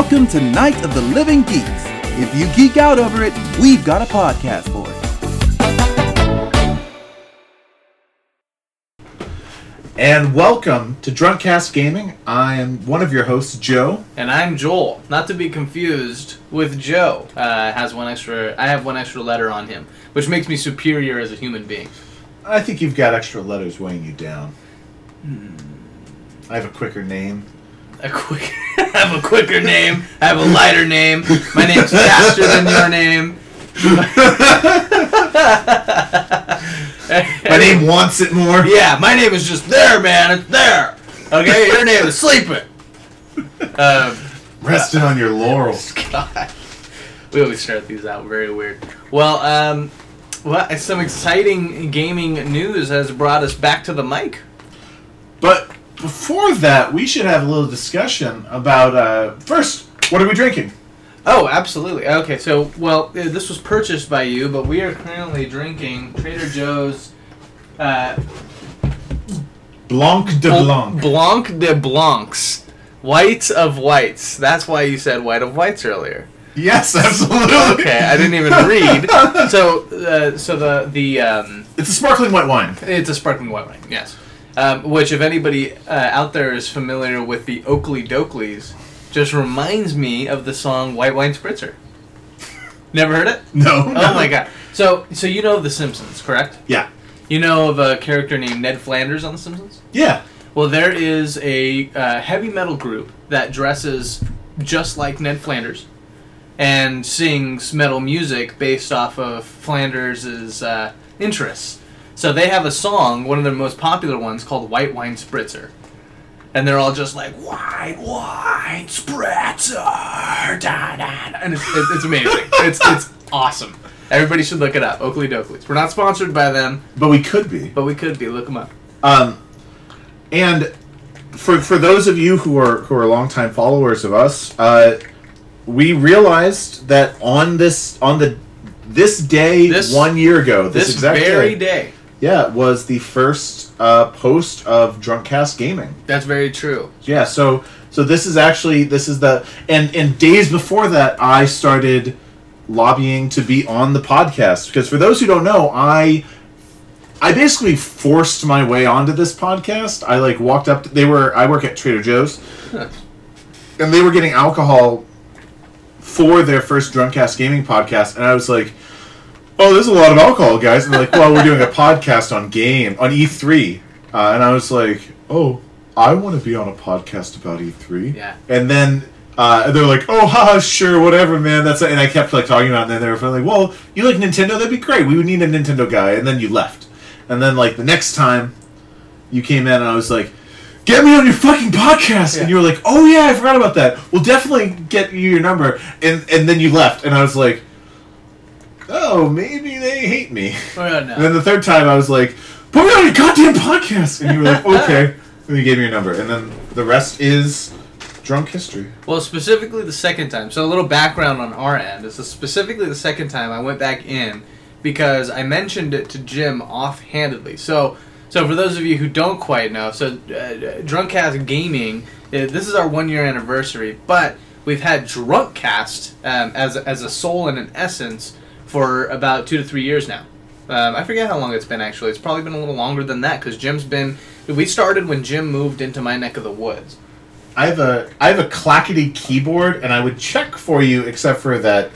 Welcome to Night of the Living Geeks. If you geek out over it, we've got a podcast for it. And welcome to Drunkcast Gaming. I am one of your hosts, Joe. And I'm Joel, not to be confused with Joe. Uh, has one extra. I have one extra letter on him, which makes me superior as a human being. I think you've got extra letters weighing you down. I have a quicker name. A quick, I have a quicker name. I have a lighter name. My name's faster than your name. My name wants it more. Yeah, my name is just there, man. It's there. Okay, your name is sleeping. Um, Resting on your laurels. God, we always start these out very weird. Well, um, well, some exciting gaming news has brought us back to the mic. But before that, we should have a little discussion about uh, first, what are we drinking? Oh, absolutely. Okay, so well, uh, this was purchased by you, but we are currently drinking Trader Joe's uh, Blanc de Bl- Blanc. Blanc de Blancs, whites of whites. That's why you said white of whites earlier. yes, absolutely. Okay, I didn't even read. So, uh, so the the um, It's a sparkling white wine. It's a sparkling white wine, yes. Um, which, if anybody uh, out there is familiar with the Okilly Dokillys, just reminds me of the song "White Wine Spritzer." Never heard it? No. Oh my god! So, so you know of The Simpsons, correct? Yeah. You know of a character named Ned Flanders on The Simpsons? Yeah. Well, there is a uh, heavy metal group that dresses just like Ned Flanders and sings metal music based off of Flanders' uh, interests. So they have a song, one of their most popular ones, called White Wine Spritzer. And they're all just like, White Wine Spritzer! Da, da, da. And it's, it's, amazing. it's, it's awesome. Everybody should look it up. Okilly Dokillys. We're not sponsored by them, But we could be. but we could be. Look them up. Um, and for for those of you who are who are longtime followers of us, uh, we realized that on this on the this day This- one year ago, this, This exact very day, day. Yeah, was the first uh, post of Drunkcast Gaming. That's very true. Yeah, so so this is actually this is the and and days before that I started lobbying to be on the podcast because for those who don't know, I I basically forced my way onto this podcast. I like walked up. they were I work at Trader Joe's, and they were getting alcohol for their first Drunkcast Gaming podcast, and I was like. Oh, there's a lot of alcohol, guys. And they're like, well, we're doing a podcast on game on E3, uh, and I was like, oh, I want to be on a podcast about E3. Yeah. And then uh, they're like, oh, haha, sure, whatever, man. That's it. and I kept like talking about, it, and then they were like, well, you like Nintendo? That'd be great. We would need a Nintendo guy. And then you left. And then like the next time you came in, and I was like. Get me on your fucking podcast, Yeah. and you were like, "Oh yeah, I forgot about that. We'll definitely get you your number." And and then you left, and I was like, "Oh, maybe they hate me." Oh, yeah, And then the third time, I was like, "Put me on your goddamn podcast," and you were like, "Okay." and you gave me your number, and then the rest is drunk history. Well, specifically the second time. So a little background on our end is specifically the second time I went back in because I mentioned it to Jim offhandedly. So, so for those of you who don't quite know, so uh, Drunkcast Gaming, uh, this is our one year anniversary, but we've had Drunkcast um, as as a soul and an essence for about two to three years now. Um, I forget how long it's been actually. It's probably been a little longer than that because Jim's been. We started when Jim moved into my neck of the woods. I have a I have a clackety keyboard, and I would check for you, except for that.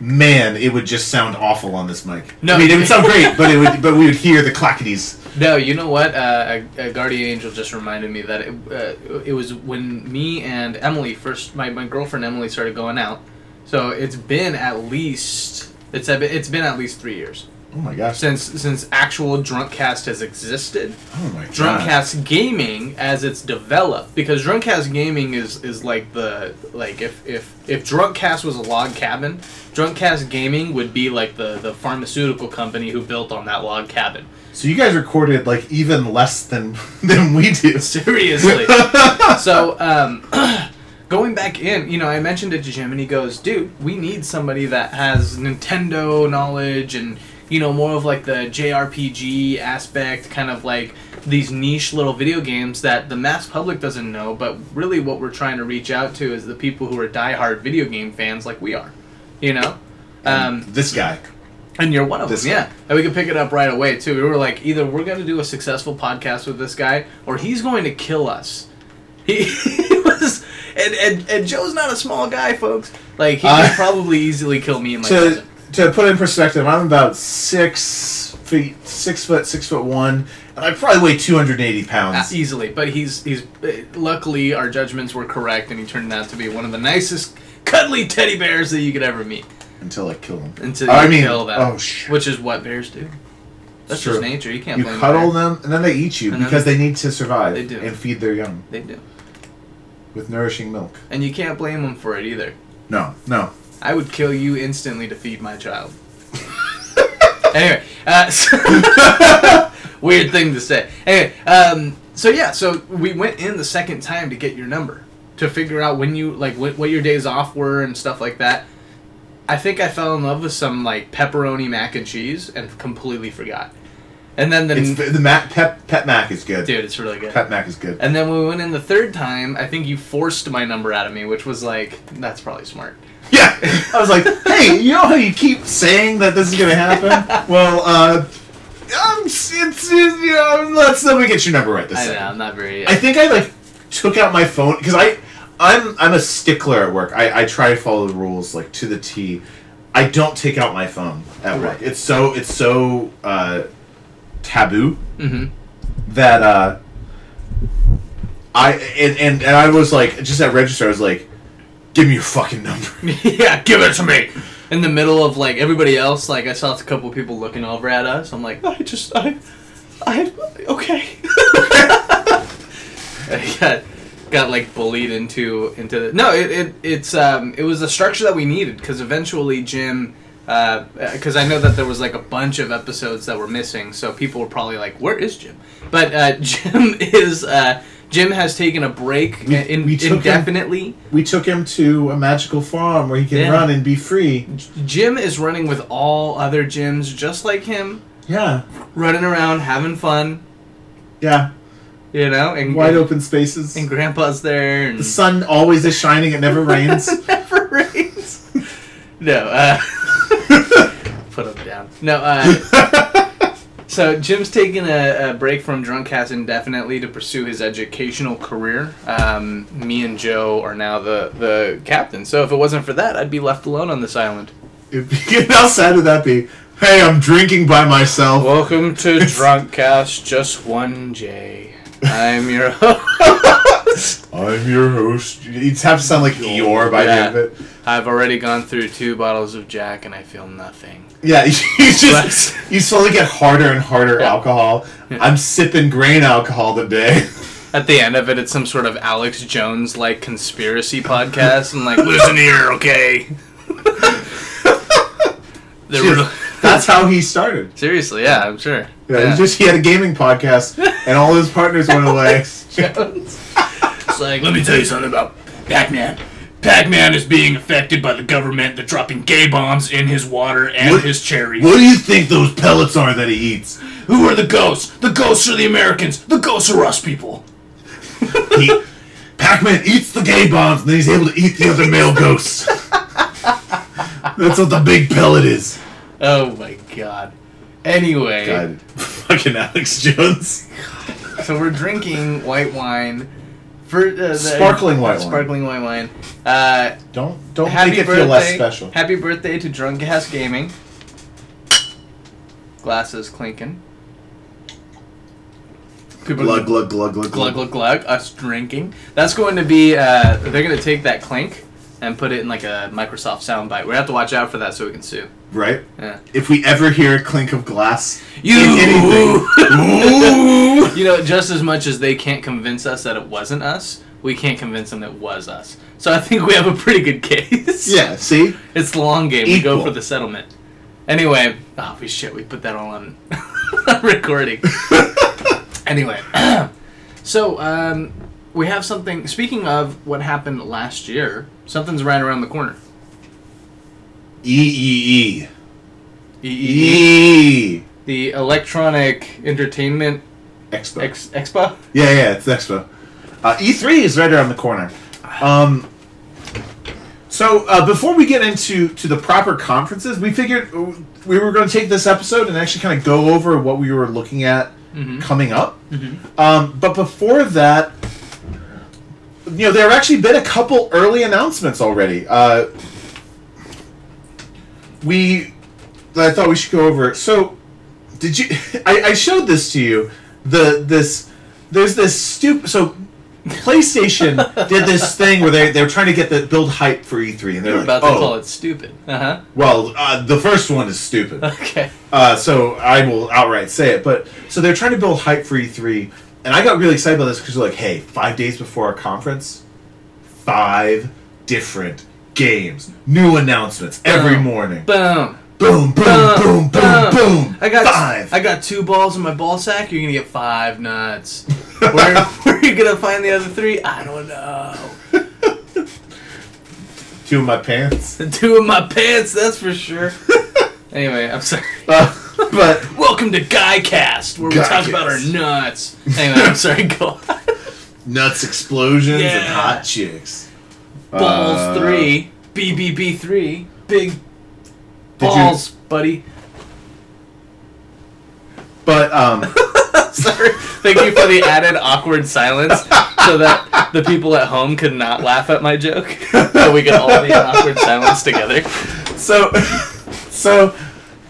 Man, it would just sound awful on this mic. No. I mean it would sound great, but it would but we would hear the clacketies. No, you know what? Uh, a, a guardian angel just reminded me that it, uh, it was when me and Emily first, my, my girlfriend Emily started going out. So it's been at least it's a- it's been at least three years Oh my gosh! since since actual Drunkcast has existed. Oh my god! Drunkcast Gaming as it's developed because Drunkcast Gaming is is like the like if if if Drunkcast was a log cabin, Drunkcast Gaming would be like the the pharmaceutical company who built on that log cabin. So you guys recorded like even less than than we do. Seriously. so, um, going back in, you know, I mentioned it to Jim, and he goes, "Dude, we need somebody that has Nintendo knowledge and you know, more of like the JRPG aspect, kind of like these niche little video games that the mass public doesn't know, but really what we're trying to reach out to is the people who are diehard video game fans like we are, you know? Um, this guy. and you're one of This them, yeah. And we can pick it up right away too. We were like, either we're going to do a successful podcast with this guy, or he's going to kill us. He, and, and and Joe's not a small guy, folks. Like he Uh, could probably easily kill me and my To cousin. to put in perspective, I'm about six feet, six foot, six foot one, and I probably weigh 280 Uh, pounds. easily, but he's he's uh, luckily our judgments were correct, and he turned out to be one of the nicest, cuddly teddy bears that you could ever meet. until I kill him. Until I you mean, kill them, oh shit. which is what bears do. That's True. just nature. You can't You cuddle them, and then they eat you And because they need to survive They do. and feed their young They do, with nourishing milk. and you can't blame them for it either. No, no. I would kill you instantly to feed my child. anyway, uh, so weird thing to say. Anyway, um, so yeah, so we went in the second time to get your number to figure out when you like what, what your days off were and stuff like that. I think I fell in love with some like pepperoni mac and cheese and completely forgot. And then the It's the mac, pep pet mac is good. dude, it's really good. Pet mac is good. And then when we went in the third time, I think you forced my number out of me, which was like that's probably smart. Yeah, I was like, hey, you know how you keep saying that this is gonna happen? well, uh, um, it's, it's you know, let's let me get your number right this time. I know, I'm not very. I think I like took out my phone because I I'm I'm a stickler at work. I, I try to follow the rules like to the T. I don't take out my phone at work. It's so it's so uh, taboo hmm that uh, I and, and and I was like just at register. I was like, give me your fucking number. yeah, give it to me. In the middle of like everybody else, like I saw a couple people looking over at us. I'm like, I just, I, I, okay. I got, got like bullied into into the no. It, it it's um it was the structure that we needed because eventually Jim. Because I know that there was like a bunch of episodes that were missing, so people were probably like, "Where is Jim?" But uh, Jim is uh, Jim has taken a break We- in, we took him- indefinitely. We took him to a magical farm where he can Yeah. run and be free. Jim is running with all other gyms just like him, Yeah, running around having fun, yeah. you know, and Wide and, open spaces. And Grandpa's there, and The sun always is shining. It never rains. it never rains. no, uh, put him down. No, uh, so Jim's taking a, a break from Drunkcast indefinitely to pursue his educational career. Um, me and Joe are now the the captain. So if it wasn't for that, I'd be left alone on this island. How sad would that be? Hey, I'm drinking by myself. Welcome to Drunkcast, just one J. I'm your host. I'm your host. You have to sound like Eeyore by the end of it. I've already gone through two bottles of Jack and I feel nothing. Yeah, you just you slowly get harder and harder alcohol. I'm sipping grain alcohol today. At the end of it, it's some sort of Alex Jones like conspiracy podcast. and like, listen here, okay? Real- That's how he started. Seriously, yeah, I'm sure. Yeah, He just he had a gaming podcast, and all his partners went away. Jones. It's like, let me tell you something about Pac-Man. Pac-Man is being affected by the government. They're dropping gay bombs in his water and What- his cherries. What do you think those pellets are that he eats? Who are the ghosts? The ghosts are the Americans. The ghosts are us people. He, Pac-Man eats the gay bombs, and then he's able to eat the other male ghosts. That's what the big pellet is. Oh my god. Anyway, God, fucking Alex Jones. so we're drinking white wine. For, uh, the- Sparkling white wine. Sparkling white wine. Uh, Don't don't happy make it birthday, feel less special. Happy birthday to Drunkcast Gaming. Glasses clinking. People Glug glug glug glug glug glug glug. Us drinking. That's going to be. Uh, they're going to take that clink and put it in like a Microsoft soundbite. We have to watch out for that so we can sue. Right? Yeah. If we ever hear a clink of glass You- in anything. You know, just as much as they can't convince us that it wasn't us, we can't convince them it was us. So I think we have a pretty good case. yeah. See, It's the long game. We go for the settlement. Anyway, oh we shit, we put that all on recording. anyway, so um, we have something. Speaking of what happened last year, something's right around the corner. E E E. E- E the Electronic Entertainment Expo. Ex- Expo. yeah, yeah, it's Expo. Uh, E3 is right around the corner. Um, so uh, before we get into to the proper conferences, we figured we were going to take this episode and actually kind of go over what we were looking at coming up. Um, but before that, you know, there have actually been a couple early announcements already. Uh, we, I thought we should go over. It. So, did you? I, I showed this to you. The this there's this stupid. So, PlayStation did this thing where they they were trying to get the build hype for E3, and they're like, about to oh, call it stupid. Uh huh. well, uh, the first one is stupid. Okay. Uh, so I will outright say it. But so they're trying to build hype for E3, and I got really excited about this because they're like, hey, five days before our conference, five different games, new announcements every morning. Boom. Boom, boom, boom, boom, boom, boom. I got five. I got two balls in my ball sack. You're gonna get five nuts. where, where are you gonna find the other three? I don't know. Two in my pants. Two in my pants. That's for sure. anyway, I'm sorry. Uh, but Welcome to Guycast, where we talk about our nuts. Anyway, I'm sorry. Go. on. nuts, explosions, and hot chicks. Balls Uh, three. BBB three. Big Did you- balls, buddy. But um, Sorry. Thank you for the added awkward silence so that the people at home could not laugh at my joke. so we could all be in awkward silence together. so so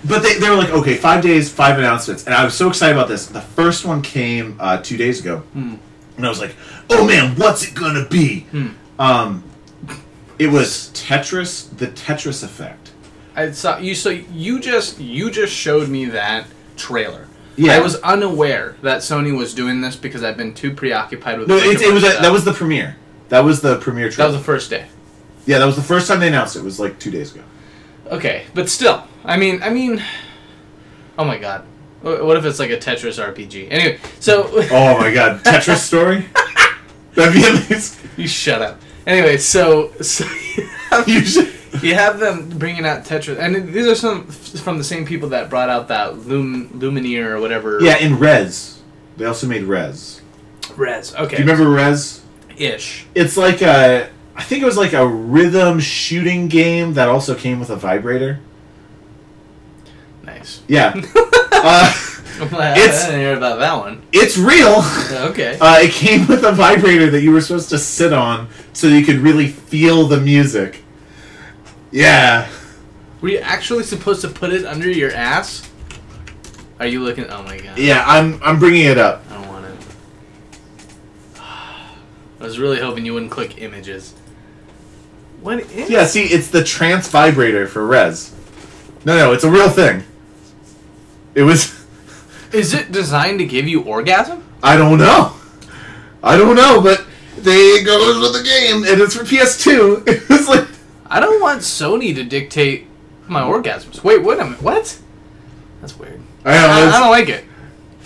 but they, they were like okay five days five announcements and i was so excited about this the first one came uh, two days ago and i was like oh man what's it gonna be um it was tetris the tetris effect I saw you so you just you just showed me that trailer. Yeah. I was unaware that Sony was doing this because I've been too preoccupied with no it, it was a, that was the premiere that was the premiere that was the first day. yeah that was the first time they announced it, it was like two days ago Okay, but still, I mean, I mean, oh my god, what if it's like a Tetris RPG? Anyway, so oh my god tetris story that'd be amazing you shut up. Anyway, so so you have, you have them bringing out Tetris, and these are some from the same people that brought out that Lum Lumineer or whatever. yeah in Rez they also made Rez Rez. Okay. do you remember Rez Ish. It's like a. I think it was like a rhythm shooting game that also came with a vibrator. Nice. Yeah. uh, I It's- didn't hear about that one. it's real. Okay. Uh, it came with a vibrator that you were supposed to sit on so you could really feel the music. Yeah. Were you actually supposed to put it under your ass? Are you looking? Oh my god. Yeah, I'm I'm bringing it up. I don't want it. I was really hoping you wouldn't click images. What is? Yeah, see, it's the trance vibrator for Rez. No, no, it's a real thing. It was. Is it designed to give you orgasm? I don't know. I don't know, but they goes with the game, and it's for PS2. It was like. I don't want Sony to dictate my orgasms. Wait, wait a minute. What? That's weird. I don't know, I, I don't like it.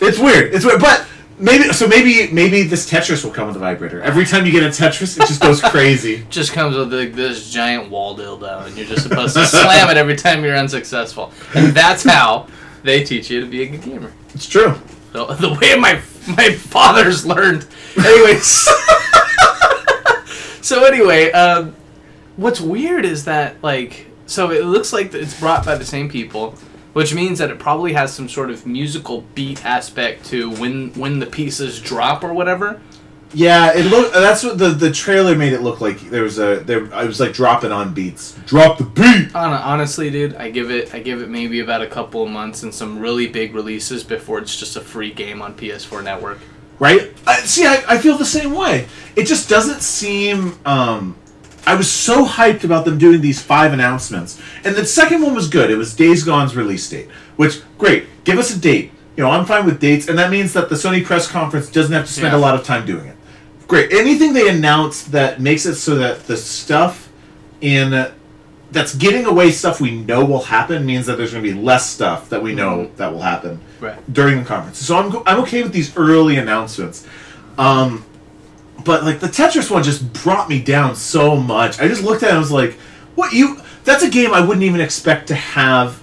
It's weird. It's weird, but maybe so. Maybe maybe this Tetris will come with a vibrator. Every time you get a Tetris, it just goes crazy. Just comes with like this giant wall dildo, and you're just supposed to slam it every time you're unsuccessful. And that's how they teach you to be a good gamer. It's true. The, the way my my fathers learned. Anyways. so anyway, um, what's weird is that like so it looks like it's brought by the same people, which means that it probably has some sort of musical beat aspect to when when the pieces drop or whatever. Yeah, it looked. That's what the the trailer made it look like. There was a there. I was like dropping on beats. Drop the beat. Honestly, dude, I give it I give it maybe about a couple of months and some really big releases before it's just a free game on PS4 Network. Right. I, see, I, I feel the same way. It just doesn't seem. Um, I was so hyped about them doing these five announcements, and the second one was good. It was Days Gone's release date, which great. Give us a date. You know, I'm fine with dates, and that means that the Sony press conference doesn't have to spend Yeah. a lot of time doing it. Great. Anything they announce that makes it so that the stuff in that's getting away stuff we know will happen means that there's going to be less stuff that we know that will happen Right. during the conference. So I'm I'm okay with these early announcements. Um, but like the Tetris one just brought me down so much. I just looked at it and was like, "What you? That's a game I wouldn't even expect to have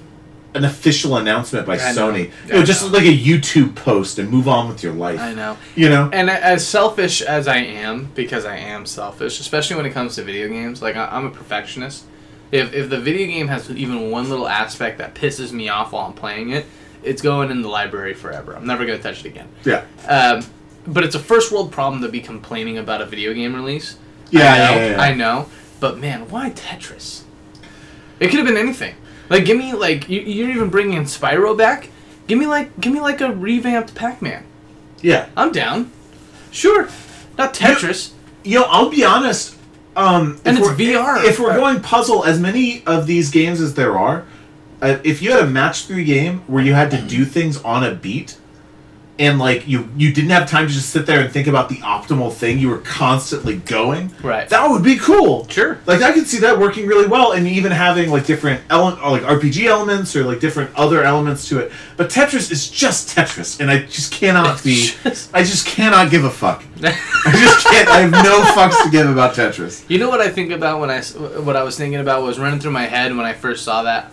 an official announcement by I know. Sony. You know, just know. like a YouTube post and move on with your life. I know. You know? And as selfish as I am, because I am selfish, especially when it comes to video games, like I, I'm a perfectionist. If if the video game has even one little aspect that pisses me off while I'm playing it, it's going in the library forever. I'm never gonna touch it again. Yeah. Um, but it's a first world problem to be complaining about a video game release. Yeah, I know, yeah, yeah, yeah. I know. But man, why Tetris? It could have been anything. Like, give me like you, you're even bringing Spyro back. Give me like give me like a revamped Pac-Man. Yeah. I'm down. Sure, not Tetris. You know, I'll be honest. Um, And it's VR. If we're going puzzle, as many of these games as there are, uh, if you had a match three game where you had to do things on a beat, and like you you didn't have time to just sit there and think about the optimal thing, you were constantly going. Right. That would be cool. Sure. Like I could see that working really well, and even having like different element, or like RPG elements, or like different other elements to it. But Tetris is just Tetris, and I just cannot be. Just- I just cannot give a fuck. I just can't. I have no fucks to give about Tetris. You know what I think about when i what I was thinking about was running through my head when I first saw that.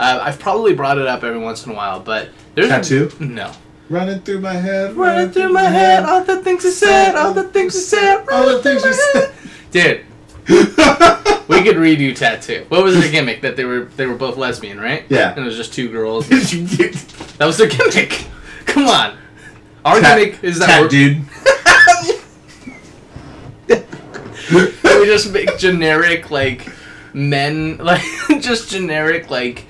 Uh, I've probably brought it up every once in a while, but there's a- t.A.T.u.? no. Running through my head. Running through my head, all the things you said, all the things you said, All the things you said. Dude, we could redo tattoo. What was their gimmick? That they were they were both lesbian, right? Yeah. And it was just two girls. That was their gimmick. Come on. Our Tat- gimmick is that tat we're, dude. we just make generic like men like just generic like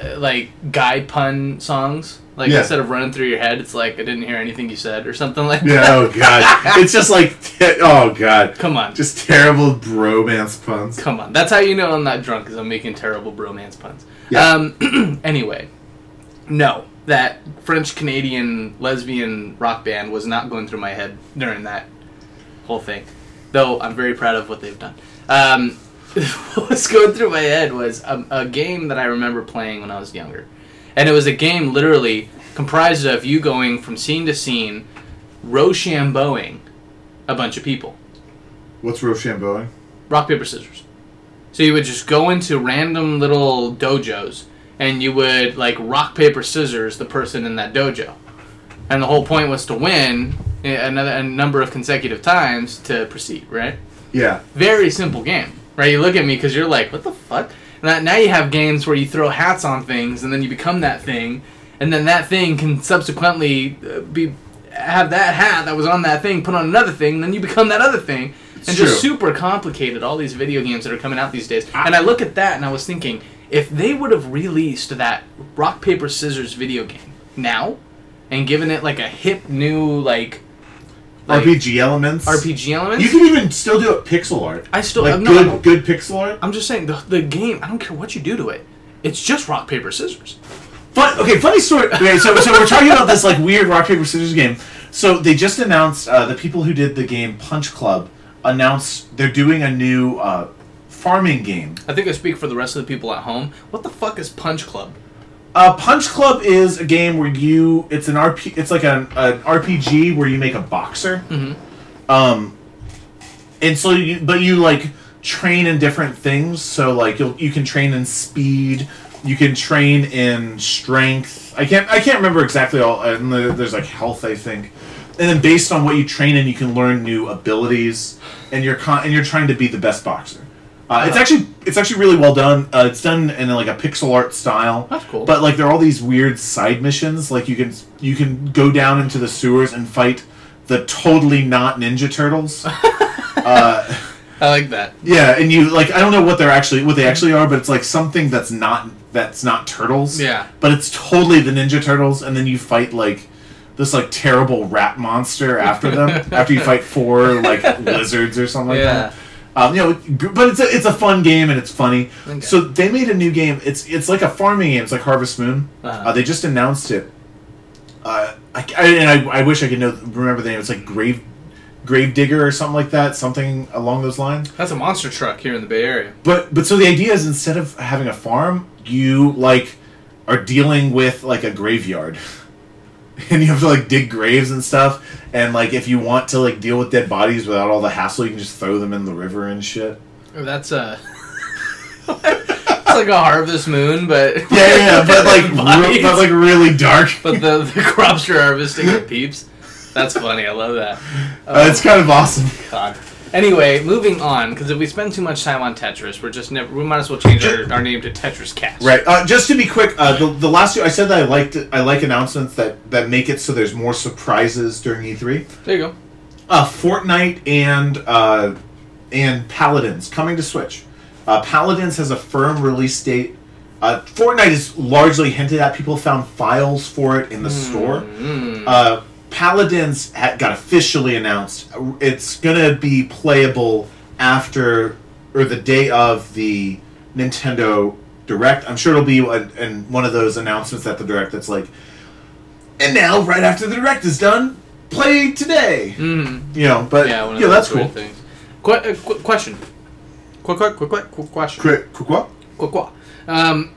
uh, like guy pun songs. Like Yeah. instead of running through your head, it's like I didn't hear anything you said or something like Yeah. that. Oh god. It's just like. te- oh god. Come on. Just terrible bromance puns. Come on. That's how you know I'm not drunk, because I'm making terrible bromance puns. Yeah. Um, anyway, no. That French Canadian lesbian rock band was not going through my head during that whole thing. Though I'm very proud of what they've done. Um, what was going through my head was a, a game that I remember playing when I was younger. And it was a game literally comprised of you going from scene to scene, Rochambeauing a bunch of people What's Rochambeauing? rock paper scissors. So you would just go into random little dojos and you would like rock paper scissors the person in that dojo, and the whole point was to win another a number of consecutive times to proceed. Right? Yeah. Very simple game. Right? You look at me because you're like, what the fuck? Now, now you have games where you throw hats on things and then you become that thing, and then that thing can subsequently uh, be have that hat that was on that thing put on another thing, and then you become that other thing. and true. just super complicated. All these video games that are coming out these days, and I look at that and I was thinking, if they would have released that rock paper scissors video game now, and given it like a hip new like, like RPG elements. RPG elements, You can even still do it pixel art. I still like I'm good not, good pixel art. I'm just saying the the game. I don't care what you do to it. It's just rock paper scissors. Fun, okay, funny story. Okay, so so we're talking about this like weird rock paper scissors game. So they just announced uh, the people who did the game Punch Club announced they're doing a new uh, farming game. I think I speak for the rest of the people at home. What the fuck is Punch Club? Uh, Punch Club is a game where you it's an RP it's like an, an RPG where you make a boxer. mm-hmm. Um, and so you but you like train in different things. So like you you can train in speed, you can train in strength. I can't I can't remember exactly all. And there- there's like health, I think. And then based on what you train in, you can learn new abilities, and you're con- and you're trying to be the best boxer. Uh, it's actually it's actually really well done. Uh, it's done in like a pixel art style. That's cool. But like there are all these weird side missions. Like you can you can go down into the sewers and fight the totally not Ninja Turtles. uh, I like that. yeah, and you like I don't know what they're actually what they actually are, but it's like something that's not that's not turtles. Yeah. But it's totally the Ninja Turtles, and then you fight like this like terrible rat monster after them. after you fight four like lizards or something like that. Um, you know, but it's a, it's a fun game and it's funny. Okay. So they made a new game. It's it's like a farming game. It's like Harvest Moon. Uh-huh. Uh, they just announced it. Uh, I, I- and I, I wish I could know remember the name. It's like Grave Grave Digger or something like that. Something along those lines. That's a monster truck here in the Bay Area. But but so the idea is instead of having a farm, you like are dealing with like a graveyard. And you have to like dig graves and stuff. And like if you want to like deal with dead bodies without all the hassle, you can just throw them in the river and shit. Oh, That's uh like a harvest moon, but Yeah, yeah, but like, re- but like really dark. but the, the crops you're harvesting are peeps. That's funny. I love that. Uh, it's kind of awesome. God. Anyway, moving on, because if we spend too much time on Tetris, we're just never. We might as well change our, our name to Tetris Cast. Right. Uh, just to be quick, uh, the, the last two I said that I liked I like announcements that that make it so there's more surprises during E3. There you go. Uh, Fortnite and uh, and Paladins coming to Switch. Uh, Paladins has a firm release date. Uh, Fortnite is largely hinted at. People found files for it in the store. Mm. Uh, Paladins ha- got officially announced. It's gonna be playable after or the day of the Nintendo Direct. I'm sure it'll be a, in one of those announcements at the Direct that's like, and now right after the Direct is done, play today. Mhm. You know, but Yeah, yeah, that's cool. Things. Qu- uh, qu- question. Quick, quick, quick, quick, quick question. Quick, quick, what? Quick, quick. Um.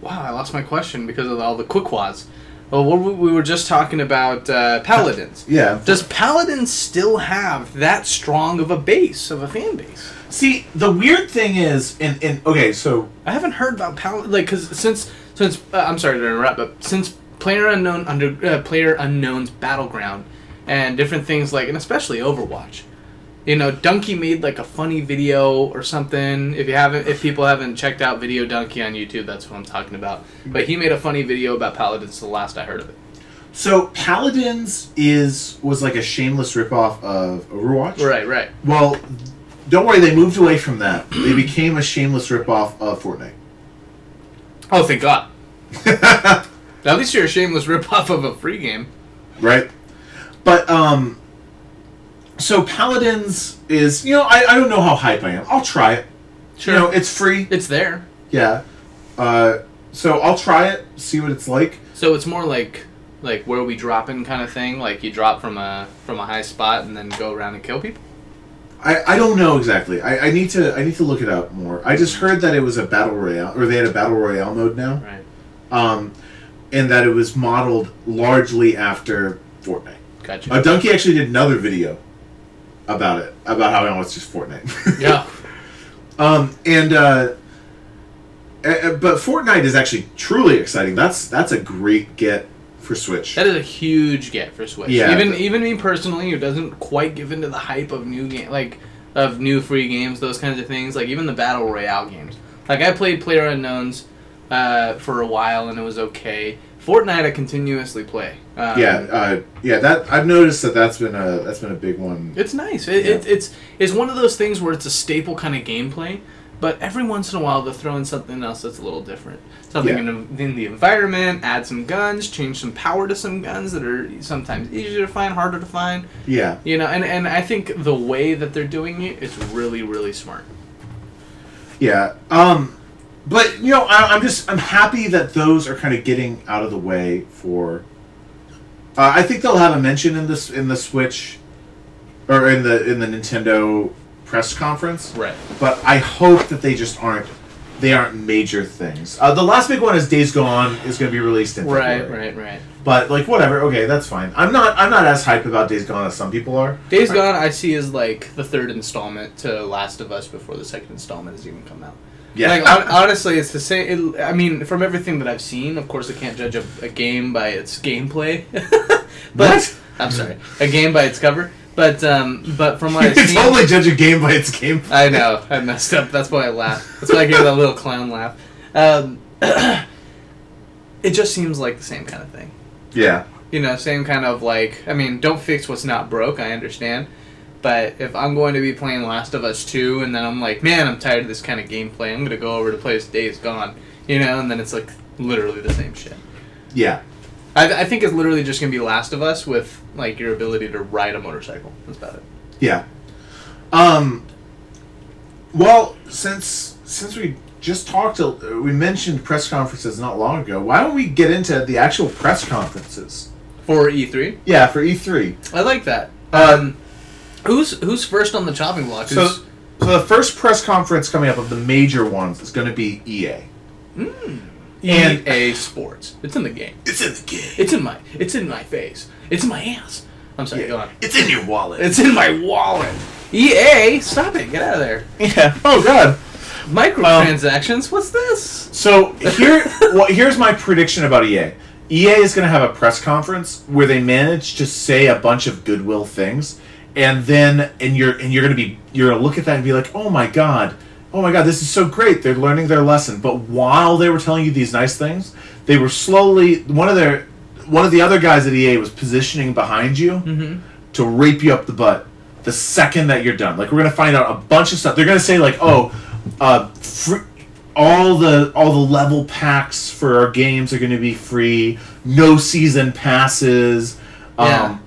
Wow, I lost my question because of all the quickwas. Well, we we were just talking about uh, paladins. Yeah. Does paladins still have that strong of a base of a fan base? See, the weird thing is, and and okay, so I haven't heard about paladin like because since since uh, I'm sorry to interrupt, but since player unknown under uh, PlayerUnknown's Battleground and different things like and especially Overwatch, you know, Dunkey made like a funny video or something. If you haven't, if people haven't checked out Video Dunkey on YouTube, that's what I'm talking about. But he made a funny video about paladins. The last I heard of it. so Paladins is was like a shameless ripoff of Overwatch. Right, right. Well, don't worry, they moved away from that. They became a shameless ripoff of Fortnite. Oh, thank God. At least you're a shameless ripoff of a free game. right? But um so Paladins is you know, I, I don't know how hype I am. I'll try it. Sure. You know, it's free. It's there. Yeah. Uh so I'll try it, see what it's like. So it's more like like where we dropping kind of thing. Like you drop from a from a high spot and then go around and kill people. I, I don't know exactly. I, I need to I need to look it up more. I just heard that it was a battle royale or they had a battle royale mode now. Right. Um and that it was modeled largely after Fortnite. Gotcha. Uh, Dunkey actually did another video about it, about how no, it's just Fortnite. yeah. Um, and uh, uh, uh, but Fortnite is actually truly exciting. That's that's a great get for Switch. That is a huge get for Switch. Yeah. Even even me personally, who doesn't quite give into the hype of new game like of new free games, those kinds of things. Like even the battle royale games. Like I played PlayerUnknown's uh, for a while and it was okay. Fortnite I continuously play. Um, yeah, uh, yeah. That I've noticed that that's been a that's been a big one. It's nice. It, it, it's it's one of those things where it's a staple kind of gameplay, but every once in a while they'll throw in something else that's a little different. Something Yeah. in, the, in the environment, add some guns, change some power to some guns that are sometimes easier to find, harder to find. Yeah, You know, and, and I think the way that they're doing it is really, really smart. yeah. Um, but you know, I, I'm just I'm happy that those are kind of getting out of the way for. Uh, I think they'll have a mention in this in the Switch, or in the in the Nintendo press conference. Right. but I hope that they just aren't they aren't major things. Uh, the last big one is Days Gone is going to be released in February. right, right. right. But like whatever, okay, that's fine. I'm not I'm not as hyped about Days Gone as some people are. Days Gone I see as like the third installment to Last of Us before the second installment has even come out. Yeah, Like hon- honestly, it's the same. It, I mean, from everything that I've seen, of course, I can't judge a, a game by its gameplay. but What? I'm sorry, a game by its cover. But um, but from what I've seen, only judge a game by its game. I know I messed up. That's why I laughed. That's why I gave that little clown laugh. Um, it just seems like the same kind of thing. Yeah, You know, same kind of like. I mean, don't fix what's not broke. I understand. But if I'm going to be playing Last of Us 2 and then I'm like, man, I'm tired of this kind of gameplay, I'm going to go over to play Days Gone, you know, and then it's like literally the same shit. yeah, I, I think it's literally just going to be Last of Us with like your ability to ride a motorcycle. That's about it. yeah. Um. Well, since since we just talked, we mentioned press conferences not long ago. Why don't we get into the actual press conferences? For E3, Yeah, for E E3. I like that. Uh, Um, who's who's first on the chopping block? So, Who's, so the first press conference coming up of the major ones is going to be EA. Hmm. and- EA Sports. It's in the game. It's in the game. It's in my. It's in my face. It's in my ass. I'm sorry. Go on. It's in your wallet. It's in my wallet. EA, stop it! Get out of there. yeah. Oh God. Microtransactions? What's this? So here, well, here's my prediction about EA. EA is going to have a press conference where they manage to say a bunch of goodwill things, and then and you're and you're going to be you're to look at that and be like, oh my god, oh my god, this is so great. They're learning their lesson. But while they were telling you these nice things, they were slowly one of their one of the other guys at EA was positioning behind you to rape you up the butt the second that you're done. Like we're gonna find out a bunch of stuff. They're gonna say like, oh, uh, fr- all the all the level packs for our games are gonna be free. No season passes. Um, Yeah.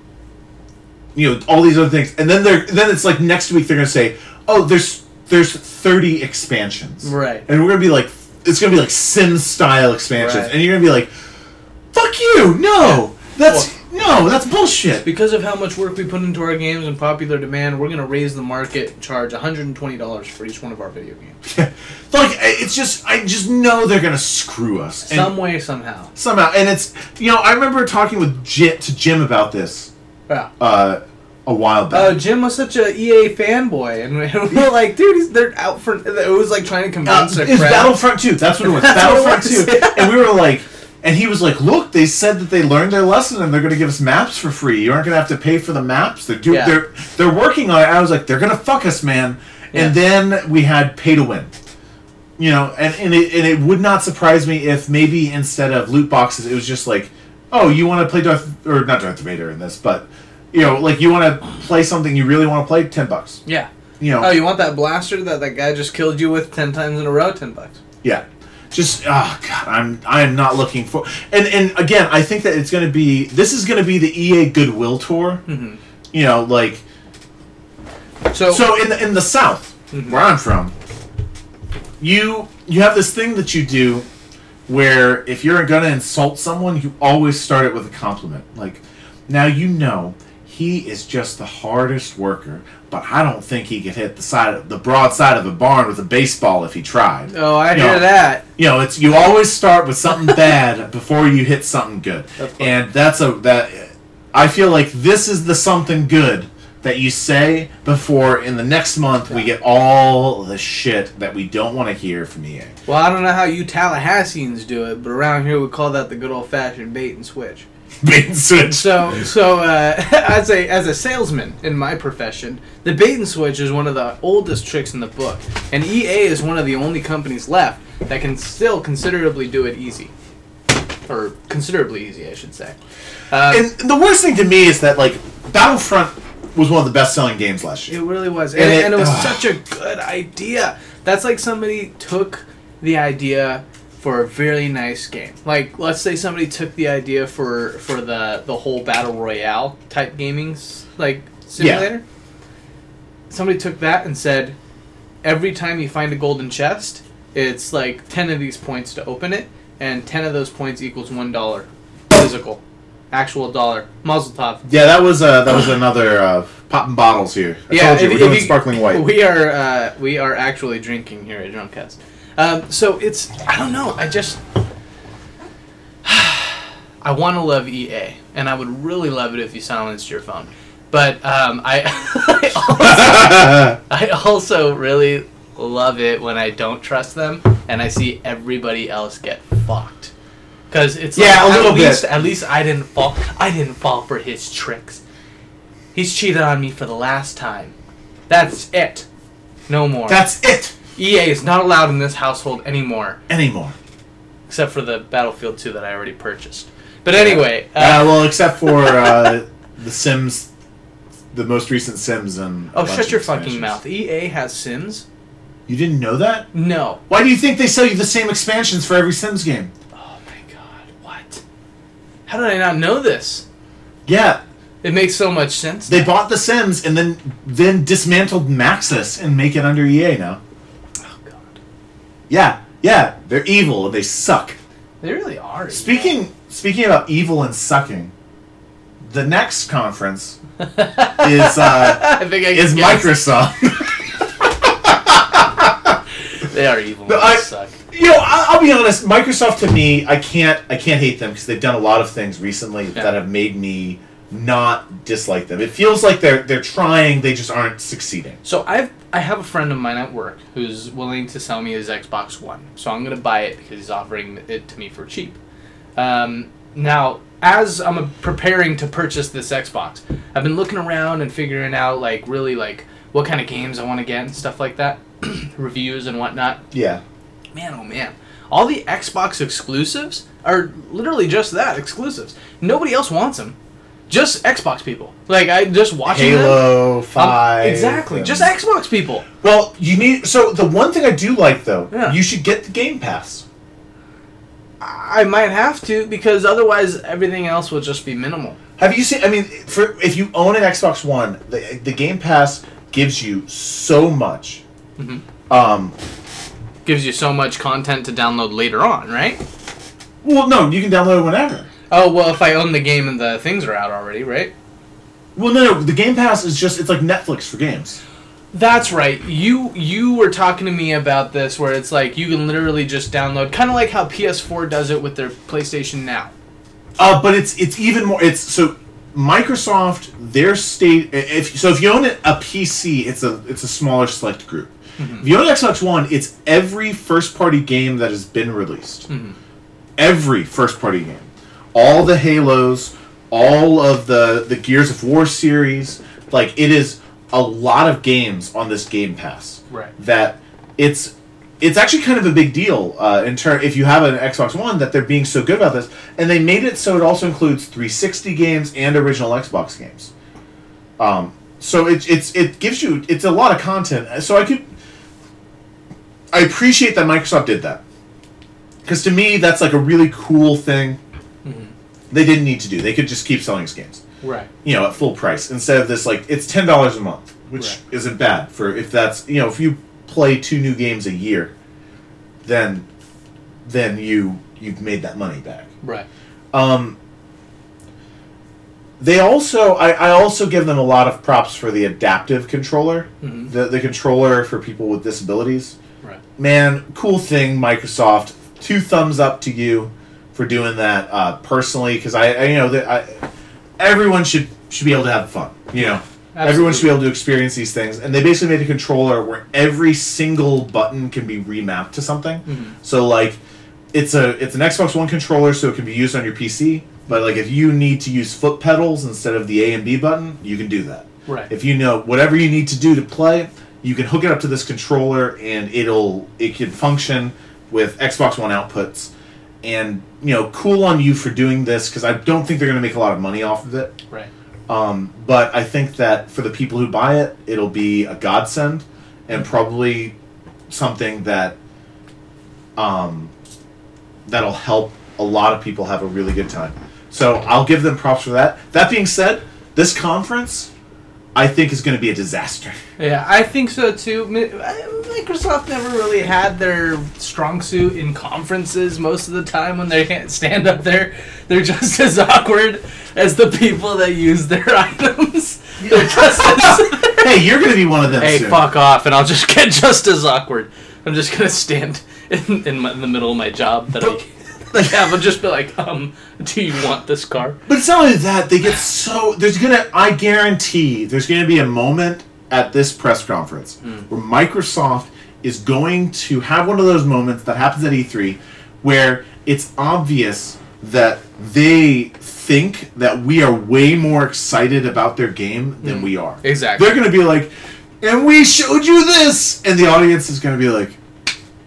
You know all these other things, and then they're then it's like next week they're gonna say, oh, there's there's thirty expansions, Right. And we're gonna be like, it's gonna be like Sim style expansions, Right. and you're gonna be like, fuck you, no, that's no, that's bullshit. Because of how much work we put into our games and popular demand, we're gonna raise the market, charge $120 for each one of our video games. like it's just I just know they're gonna screw us and Some way, somehow. somehow. And it's you know I remember talking with Jim, to Jim about this Yeah. uh, a while back. Oh, Jim was such a EA fanboy, and we were like, dude, he's, they're out for. It was like trying to Uh, convince a it's. Battlefront 2. That's what it was. That's what it Battlefront was, 2. And we were like, and he was like, look, they said that they learned their lesson and they're going to give us maps for free. You aren't going to have to pay for the maps. They're, do- Yeah. they're, they're working on it. I was like, they're going to fuck us, man. And then we had pay to win. You know, and, and, it, and it would not surprise me if maybe instead of loot boxes, it was just like, oh, you want to play Darth, or not Darth Vader in this, but, you know, like you want to play something you really want to play, 10 bucks. Yeah. You know, Oh, you want that blaster that that guy just killed you with ten times in a row? Ten bucks. Yeah. Just oh god, I'm I am not looking for and and again, I think that it's going to be this is going to be the EA Goodwill tour. Mm-hmm. You know, like So, so in the in the South, where I'm from, you you have this thing that you do where if you're going to insult someone, you always start it with a compliment. Like, now you know he is just the hardest worker, but I don't think he could hit the side of the broad side of a barn with a baseball if he tried. oh, I You hear know, that. you know, it's you always start with something bad before you hit something good, That's and that's a that. I feel like this is the something good that you say before in the next month we get all the shit that we don't want to hear from EA. Well, I don't know how you Tallahasseans do it, but around here we call that the good old fashioned bait and switch. Bait and switch. So, so uh, as a as a salesman in my profession, the bait and switch is one of the oldest tricks in the book, and EA is one of the only companies left that can still considerably do it easy, or considerably easy, I should say. Uh, and the worst thing to me is that like Battlefront was one of the best selling games last year. It really was, and, And it- and it was ugh. such a good idea. That's like somebody took the idea for a very nice game. Like, let's say somebody took the idea for for the the whole battle royale type gaming like simulator. Yeah. Somebody took that and said, every time you find a golden chest, it's like ten of these points to open it, and ten of those points equals one dollar, physical, actual dollar. Muzzle top. Yeah, that was uh, that was another uh, popping bottles here. I told you if- we're doing you- sparkling white. We are uh, we are actually drinking here at Drunkcast. Um, so it's I don't know. I just I want to love EA, and I would really love it if you silenced your phone. But um, I I, also, I also really love it when I don't trust them and I see everybody else get fucked. Because it's Yeah, like, a little at bit. least at least I didn't fall. I didn't fall for his tricks. He's cheated on me for the last time. That's it. No more. That's it EA is not allowed in this household anymore, anymore. except for the Battlefield 2 that I already purchased. But anyway, Uh, uh, well, except for uh, the Sims, the most recent Sims, and oh, shut your fucking mouth. EA has Sims? You didn't know that? No. Why do you think they sell you the same expansions for every Sims game? Oh my god, what? How did I not know this? Yeah, It makes so much sense. they bought the Sims and then then dismantled Maxis and make it under EA now. oh god. Yeah, yeah, they're evil and they suck. They really are. Speaking speaking about evil and sucking, the next conference is uh, I think I is guess. Microsoft. They are evil. No, I- they suck. You know, I- I'll be honest. Microsoft to me, I can't I can't hate them because they've done a lot of things recently that have made me not dislike them. It feels like they're they're trying, they just aren't succeeding. So I've I have a friend of mine at work who's willing to sell me his Xbox One. So I'm gonna buy it because he's offering it to me for cheap. Um, now, as I'm preparing to purchase this Xbox, I've been looking around and figuring out like really like what kind of games I want to get and stuff like that, reviews and whatnot. Yeah. Man, oh man, all the Xbox exclusives are literally just that exclusives. Nobody else wants them. Just Xbox people. Like I just watching them. Halo um, Five. exactly. and- Just Xbox people. Well, you need. So the one thing I do like though, Yeah. you should get the Game Pass. I might have to because otherwise everything else will just be minimal. Have you seen? I mean, for if you own an Xbox One, the the Game Pass gives you so much. Mhm. Um. Gives you so much content to download later on, right? Well, no, you can download it whenever. Oh well, if I own the game and the things are out already, right? Well, no, no, the Game Pass is just it's like Netflix for games. That's right. You you were talking to me about this where it's like you can literally just download, kind of like how PS4 does it with their PlayStation Now. Uh, but it's it's even more. It's so Microsoft their state. If so, if you own a PC, it's a it's a smaller select group. If you own an Xbox One, it's every first party game that has been released. Every first party game, all the Halos, all of the the Gears of War series. Like it is a lot of games on this Game Pass. Right. That it's it's actually kind of a big deal uh, in turn if you have an Xbox One that they're being so good about this, and they made it so it also includes 360 games and original Xbox games. Um, so it it's it gives you it's a lot of content. So I could I appreciate that Microsoft did that because to me that's like a really cool thing. They didn't need to do. They could just keep selling games Right. you know, at full price instead of this like it's ten dollars a month, which Right. isn't bad for if that's you know if you play two new games a year, then then you you've made that money back. Right. Um, they also I, I also give them a lot of props for the adaptive controller, Mhm. the the controller for people with disabilities. Right. Man, cool thing, Microsoft. Two thumbs up to you for doing that uh, personally, because I, I you know that I everyone should should be able to have fun. You know, everyone should be able to experience these things, and they basically made a controller where every single button can be remapped to something. Mhm. So like, it's a it's an Xbox One controller, so it can be used on your PC. But like, if you need to use foot pedals instead of the A and B button, you can do that. Right. If you know whatever you need to do to play, you can hook it up to this controller, and it'll it can function with Xbox One outputs. And you know, cool on you for doing this because I don't think they're going to make a lot of money off of it. Right. Um, but I think that for the people who buy it, it'll be a godsend and probably something that um, that'll help a lot of people have a really good time. So I'll give them props for that. That being said, this conference I think is going to be a disaster. Yeah, I think so too. Microsoft never really had their strong suit in conferences. Most of the time, when they can't stand up there, they're just as awkward as the people that use their items. They're just as, hey, you're going to be one of them. hey, soon. fuck off, and I'll just get just as awkward. I'm just gonna stand in, in, my, in the middle of my job that I, I have. I'll just be like, um, do you want this car? But it's not only that they get so there's gonna I guarantee there's gonna be a moment at this press conference where Microsoft is going to have one of those moments that happens at E3 where it's obvious that they think that we are way more excited about their game than we are. Exactly. They're gonna be like, and we showed you this, and the audience is gonna be like,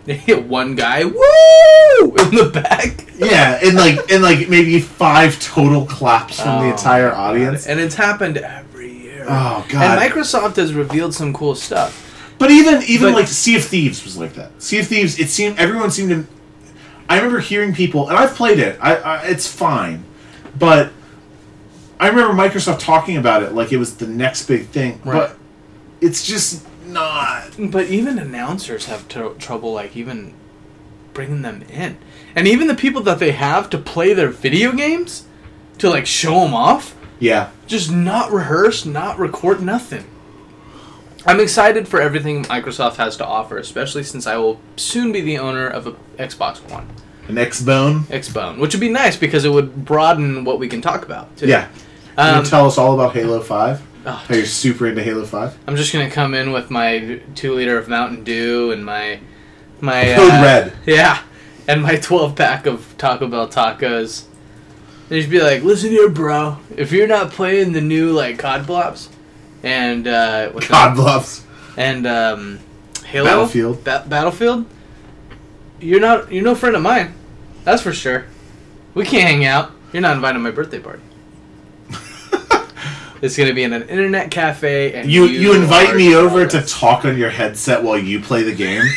They hit one guy, woo, in the back. yeah, and like and like maybe five total claps from the Oh, entire God. audience. And it's happened every year. Oh god! And Microsoft has revealed some cool stuff. But even even But- like Sea of Thieves was like that. Sea of Thieves, it seemed everyone seemed to. I remember hearing people, and I've played it. I, I it's fine, but I remember Microsoft talking about it like it was the next big thing. Right. But it's just not. But even announcers have tr- trouble, like, even bringing them in. And even the people that they have to play their video games, to, like, show them off, Yeah, just not rehearse, not record, nothing. I'm excited for everything Microsoft has to offer, especially since I will soon be the owner of a Xbox One, an X Bone. Xbone, which would be nice because it would broaden what we can talk about. Too. Yeah, you Um, tell us all about Halo Five. Oh, How you're super into Halo Five. I'm just gonna come in with my two liter of Mountain Dew and my my Code uh, Red. Yeah, and my 12 pack of Taco Bell tacos. They just be like, "Listen here, bro. If you're not playing the new like COD Blops and uh, what's God that? and um, Halo Battlefield. Ba- Battlefield, you're not you're no friend of mine. That's for sure. We can't hang out. You're not invited to my birthday party. It's gonna be in an internet cafe, and You you invite me over to talk on your headset while you play the game.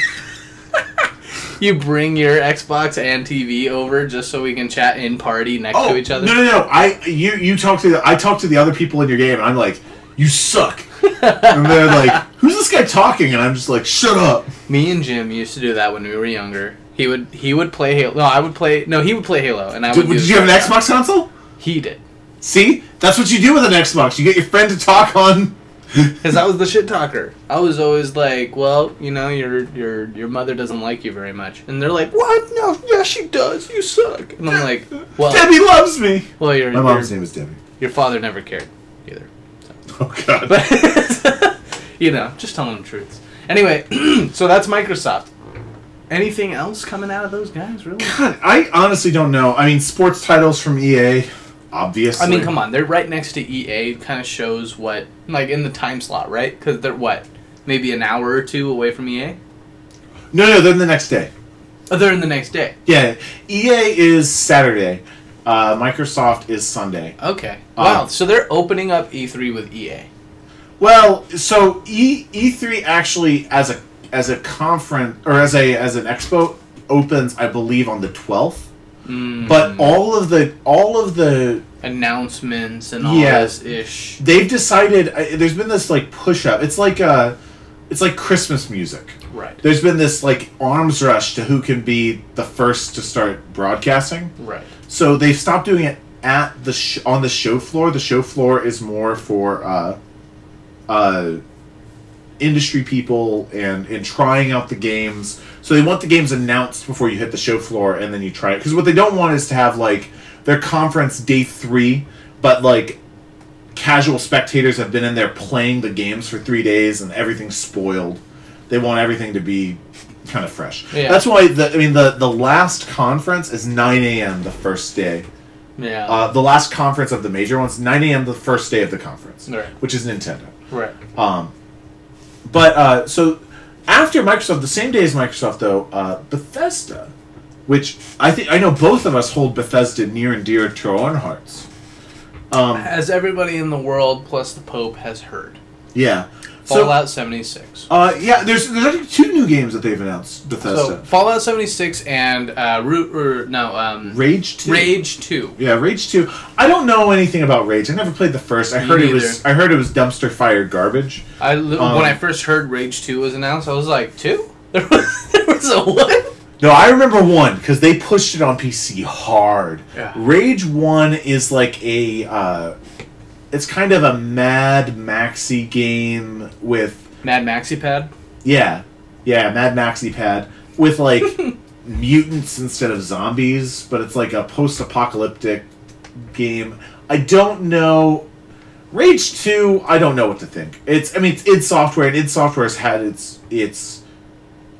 You bring your Xbox and TV over just so we can chat in party next to oh, each other. Oh, No, no, no. I you you talk to the I talk to the other people in your game. and I'm like, you suck, and they're like, who's this guy talking? And I'm just like, shut up. Me and Jim used to do that when we were younger. He would he would play Halo. No, I would play. No, he would play Halo, and I Did, would. did you have an Xbox console? He did, See, that's what you do with an Xbox. You get your friend to talk on. because I was the shit talker. I was always like, "Well, you know, your your your mother doesn't like you very much," and they're like, "What? No, yeah, she does. You suck." And I'm like, "Well, Debbie loves me. well, your My mom's your, name is Debbie. your father never cared either." Oh God. But you know, just telling the truths. Anyway, so that's Microsoft. Anything else coming out of those guys? Really? God, I honestly don't know. I mean, sports titles from EA, obviously. I mean, come on, they're right next to EA. Kind of shows what, like, in the time slot, right? Because they're what, maybe an hour or two away from EA. No, no, then the next day. Oh, they're in the next day. Yeah, EA is Saturday. Uh, Microsoft is Sunday. Okay. Um, Wow. so they're opening up E3 with EA. Well, so E E3 actually as a as a conference or as a as an expo opens, I believe, on the twelfth. Mm, But all of the all of the announcements and all Yeah. this ish. they've decided. uh, There's been this like push up. It's like uh, it's like Christmas music. Right. There's been this like arms rush to who can be the first to start broadcasting. Right. So they've stopped doing it at the sh- on the show floor. The show floor is more for uh, uh, industry people and and trying out the games. So they want the games announced before you hit the show floor, and then you try it. Because what they don't want is to have like their conference day three, but like casual spectators have been in there playing the games for three days and everything's spoiled. They want everything to be kind of fresh. Yeah. That's why the I mean the the last conference is nine a.m. the first day. Yeah. Uh, the last conference of the major ones, nine a.m. the first day of the conference, Right. which is Nintendo. right. Um, but uh, so after Microsoft, the same day as Microsoft, though, uh, Bethesda, which I think I know both of us hold Bethesda near and dear to our own hearts. Um, As everybody in the world plus the Pope has heard, yeah. Fallout 76. uh, yeah, there's there's actually two new games that they've announced. So Bethesda, Fallout 76 and uh, Root or no um, Rage Two. Rage 2. Yeah, Rage Two. I don't know anything about Rage. I never played the first. I Me heard it was. neither. I heard it was dumpster fire garbage. I li- Um, when I first heard Rage 2 was announced, I was like, two? There was, there was a what? No, I remember one because they pushed it on PC hard. Yeah. Rage One is like a, uh, it's kind of a Mad Maxi game with, Mad Maxi Pad. yeah, yeah, Mad Maxi pad with like mutants instead of zombies, but it's like a post-apocalyptic game. I don't know. Rage Two, I don't know what to think. It's, I mean, it's id Software, and id Software has had its its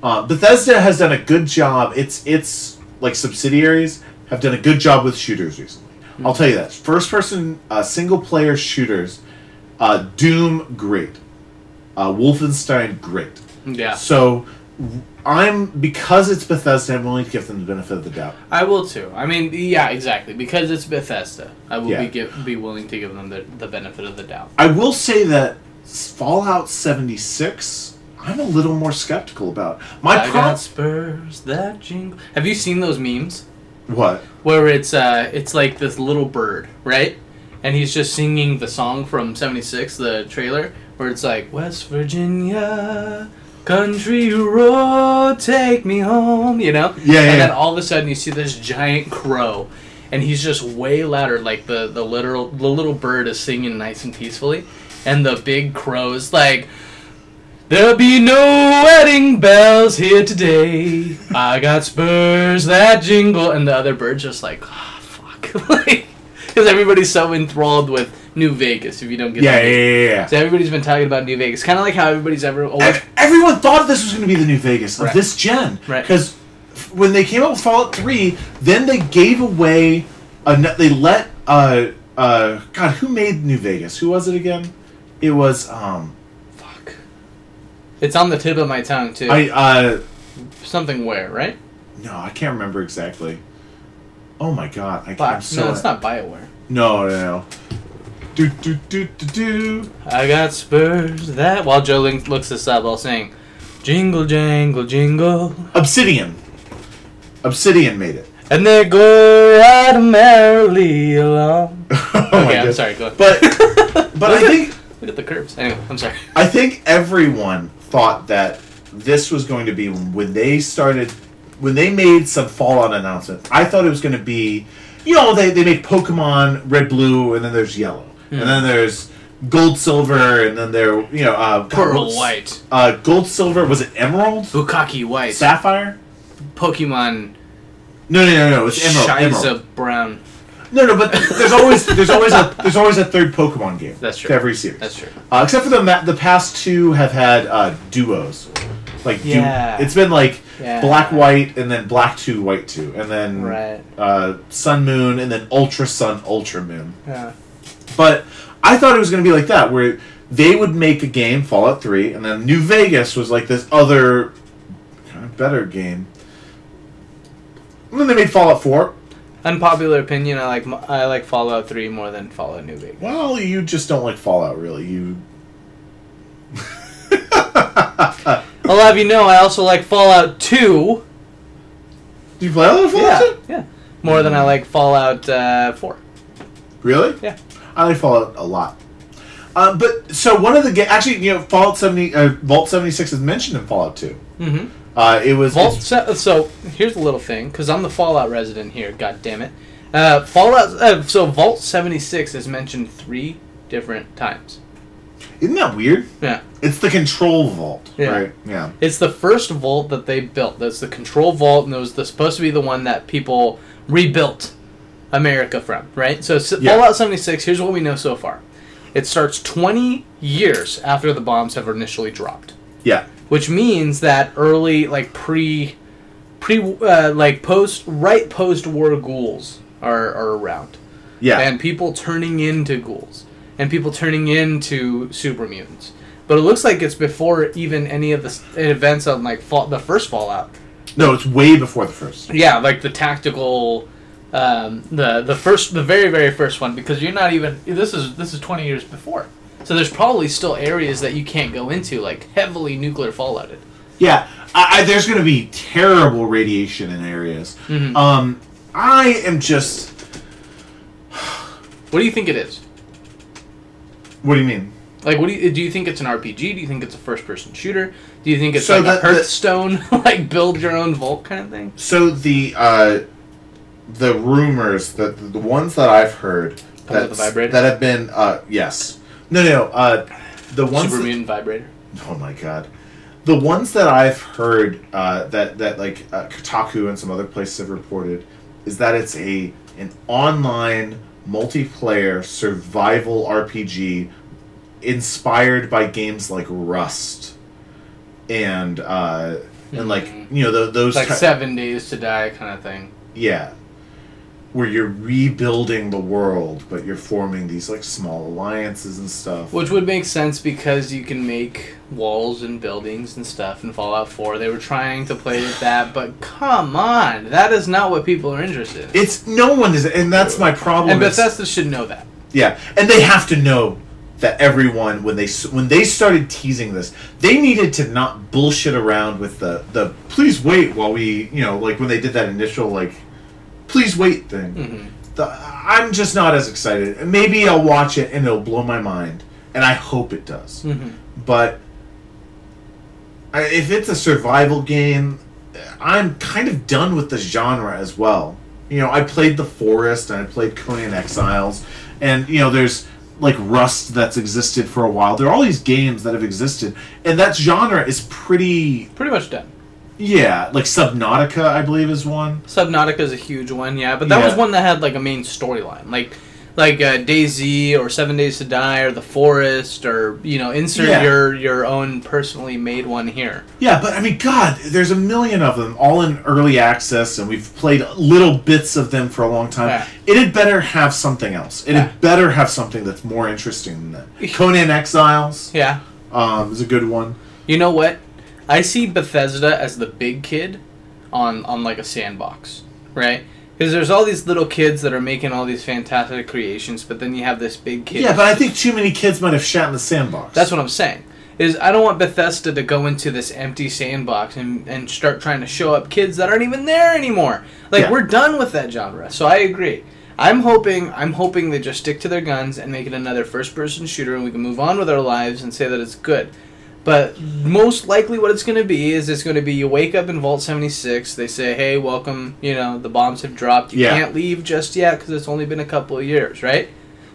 uh, Bethesda has done a good job. Its its like subsidiaries have done a good job with shooters recently. I'll tell you that. First person uh, single player shooters, uh, Doom great, uh, Wolfenstein great. Yeah. So I'm because it's Bethesda. I'm willing to give them the benefit of the doubt. I will too. I mean, yeah, exactly. Because it's Bethesda, I will Yeah. be give, be willing to give them the, the benefit of the doubt. I will say that Fallout 76. I'm a little more skeptical about. My I got Spurs that jingle. Have you seen those memes What? where it's uh it's like this little bird, right? And he's just singing the song from '76, the trailer, where it's like West Virginia, country road, take me home, you know? Yeah, yeah, And then all of a sudden you see this giant crow, and he's just way louder. Like the the literal the little bird is singing nice and peacefully, and the big crow is like. There'll be no wedding bells here today. I got spurs that jingle, and the other bird's just like, ah, fuck, like, because everybody's so enthralled with New Vegas. If you don't get Yeah, the yeah, yeah, yeah. So everybody's been talking about New Vegas, kind of like how everybody's ever always. Everyone thought this was going to be the new Vegas of Right. this gen, Right. Because when they came out with Fallout Three, then they gave away, a, they let uh uh God, who made New Vegas? Who was it again? It was um. It's on the tip of my tongue too. I uh Something where right? no, I can't remember exactly. Oh my God, I, Bi- so no, it's not Bioware. No, no, no. Do do do do do. I got spurs that. While Joe Link looks this up, I'll sing, "Jingle jangle jingle," Obsidian. Obsidian made it. and they go right merrily along. oh Okay, I'm God. sorry. Go ahead. But but I think Look at the curves. Anyway, I'm sorry. I think everyone thought that this was going to be when they started when they made some Fallout announcement. I thought it was going to be, you know, they they make Pokemon Red, Blue, and then there's Yellow, and then there's Gold, Silver, and then there you know uh, God, Pearl White, uh, Gold, Silver. Was it Emerald? Bukaki White, Sapphire? Pokemon No, no, no, no. It's Emerald. Shiza Emerald. Brown. No, no, but there's always there's always a there's always a third Pokemon game. That's true. To every series. That's true. Uh, except for the ma- the past two have had uh, duos, like du- Yeah. it's been like Yeah. black white and then black two white two and then Right. uh, sun moon and then ultra sun ultra moon. Yeah. But I thought it was going to be like that where they would make a game Fallout Three and then New Vegas was like this other kind of better game. And then they made Fallout Four. Unpopular opinion. I like I like Fallout Three more than Fallout New Vegas. Well, you just don't like Fallout, really. You I'll have you know, I also like Fallout Two. do you play other Fallout? Yeah, too? yeah. More than I like Fallout uh, Four. Really? Yeah. I like Fallout a lot. Um, but so one of the ga- actually, you know, Fallout seventy, uh, Vault seventy six is mentioned in Fallout two. Mm-hmm. Uh, it was Vault. Se- so here's a little thing, because I'm the Fallout resident here. God damn it. Uh, Fallout. Uh, so Vault 76 is mentioned three different times. Isn't that weird? Yeah. It's the control vault, Yeah. right? Yeah. It's the first vault that they built. That's the control vault, and it was the, supposed to be the one that people rebuilt America from, right? So Yeah. Fallout 76, here's what we know so far. It starts 20 years after the bombs have initially dropped, Yeah. Which means that early, like pre, pre, uh, like post, right post war ghouls are, are around. Yeah. And people turning into ghouls. And people turning into super mutants. But it looks like it's before even any of the events on like fall, the first Fallout. no, it's way before the first. Yeah, like the tactical, um, the the first, the very very first one, because you're not even. This is this is 20 years before. So there's probably still areas that you can't go into, like heavily nuclear fallouted. Yeah. I, I, there's going to be terrible radiation in areas. Mhm. Um, I am just. What do you think it is? What do you mean? Like, what do you do? You think it's an RPG? Do you think it's a first-person shooter? Do you think it's So like a the- the- like build your own vault kind of thing? So the uh, the rumors that the ones that I've heard that the that have been uh, yes no no uh, the ones Super mutant vibrator. oh my god the ones that I've heard uh, that that like uh, Kotaku and some other places have reported is that it's a an online multiplayer survival RPG inspired by games like Rust and uh, and like Mhm. you know tho- those It's like ki- seven days to die kind of thing. yeah. Where you're rebuilding the world, but you're forming these like small alliances and stuff. Which would make sense because you can make walls and buildings and stuff in Fallout 4. They were trying to play with that, but come on, that is not what people are interested in. It's no one is, and that's my problem. And Bethesda should know that. yeah, and they have to know that everyone when they when they started teasing this, they needed to not bullshit around with the the please wait while we you know like when they did that initial like please wait thing. hmm the, I'm just not as excited. Maybe I'll watch it and it'll blow my mind, and I hope it does. hmm But I, if it's a survival game, I'm kind of done with the genre as well. You know, I played The Forest and I played Conan Exiles, and you know, there's like Rust that's existed for a while. There are all these games that have existed, and that genre is pretty. Pretty much done. Yeah, like Subnautica, I believe, is one. Subnautica is a huge one, yeah, but that was one that had like a main storyline. Like, like uh, DayZ or Seven Days to Die or The Forest or you know insert Yeah. your your own personally made one here. Yeah, but I mean, God, there's a million of them, all in early access, and we've played little bits of them for a long time. Yeah. It had better have something else. It Yeah. had better have something that's more interesting than that. Conan Exiles Yeah. um, is a good one. You know what? I see Bethesda as the big kid on on like a sandbox, right? Because there's all these little kids that are making all these fantastic creations, but then you have this big kid. Yeah, but I think too many kids might have shat in the sandbox. That's what I'm saying. Is I don't want Bethesda to go into this empty sandbox and, and start trying to show up kids that aren't even there anymore. Like Yeah. we're done with that genre. So I agree. I'm hoping I'm hoping they just stick to their guns and make it another first person shooter and we can move on with our lives and say that it's good. But most likely what it's going to be is it's going to be you wake up in Vault 76, they say, "Hey, welcome, you know, the bombs have dropped. You Yeah. can't leave just yet cuz it's only been a couple of years, right?"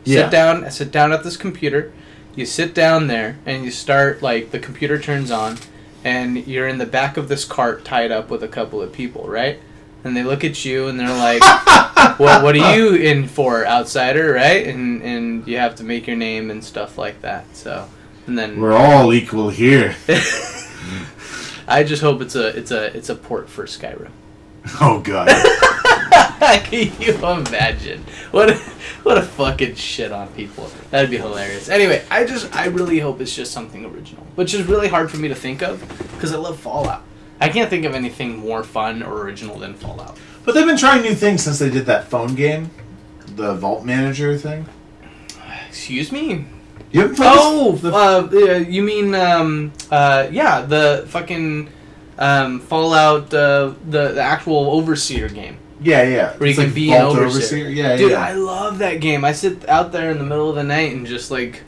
Yeah. Sit down, sit down at this computer. You sit down there and you start like the computer turns on, and you're in the back of this cart tied up with a couple of people, right? And they look at you and they're like, "What? What are you in for, outsider?" Right? And and you have to make your name and stuff like that. So, and then We're all equal here. I just hope it's a it's a it's a port for Skyrim. Oh God. Can you imagine? What a, what a fucking shit on people. That'd be hilarious. Anyway, I just I really hope it's just something original, which is really hard for me to think of because I love Fallout. I can't think of anything more fun or original than Fallout. but they've been trying new things since they did that phone game, the Vault Manager thing. Excuse me. You haven't played Oh, this- the- uh, you mean um, uh, yeah, the fucking um, Fallout, uh, the the actual Overseer game. yeah, yeah. Where you It's can like be an Vault overseer. Yeah, Dude, yeah. I love that game. I sit out there in the middle of the night and just like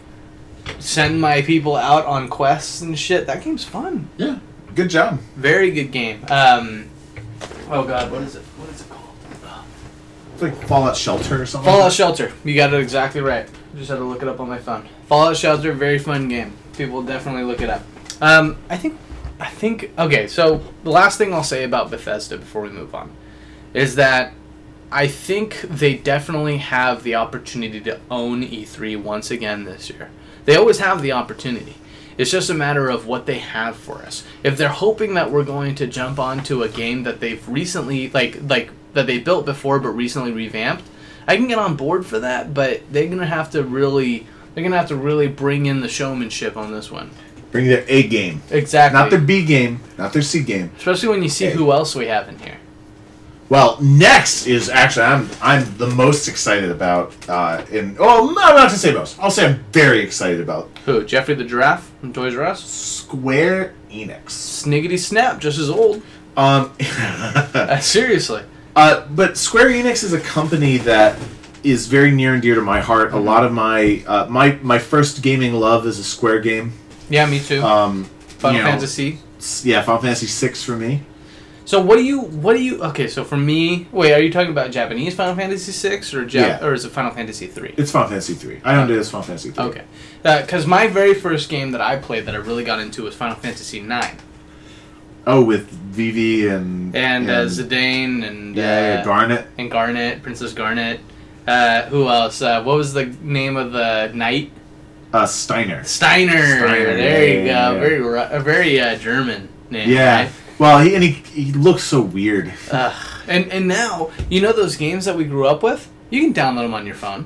send my people out on quests and shit. That game's fun. yeah. Good job. Very good game. Um, oh god, what is it? What is it called? It's like Fallout Shelter or something. Fallout Shelter. You got it exactly right. Just had to look it up on my phone. Fallout Shelter, very fun game. People definitely look it up. Um, I think, I think. Okay, so the last thing I'll say about Bethesda before we move on is that I think they definitely have the opportunity to own E3 once again this year. They always have the opportunity. It's just a matter of what they have for us. If they're hoping that we're going to jump onto a game that they've recently like like that they built before but recently revamped, I can get on board for that, but they're gonna have to really they're gonna have to really bring in the showmanship on this one. Bring their A game, Exactly. not their B game, not their C game. Especially when you see Hey. who else we have in here. Well, next is actually I'm I'm the most excited about. Uh, in oh, no, I'm not to say most. I'll say I'm very excited about Who? Geoffrey the Giraffe from Toys R Us? Square Enix. Sniggity Snap, just as old. Um, Uh, seriously. uh, but Square Enix is a company that is very near and dear to my heart. A lot of my uh, my my first gaming love is a Square game. Yeah, me too. Um, Final you know, Fantasy. Yeah, Final Fantasy six for me. So what do you what do you okay? So for me, wait, are you talking about Japanese Final Fantasy six or Jap- Yeah. or is it Final Fantasy three? It's Final Fantasy three. I owned it as Final Fantasy three. Okay, because my very first game that I played that I really got into was Final Fantasy nine, Oh, with Vivi and and uh, Zidane and yeah, yeah, uh, Garnet. and Garnet, Princess Garnet. Uh, who else? Uh, what was the name of the knight? Uh, Steiner. Steiner. Steiner, There yeah, you go. yeah. Very Ru- a very uh, German name. Yeah. right? Well, he and he, he looks so weird. Ugh. and and now you know those games that we grew up with. You can download them on your phone.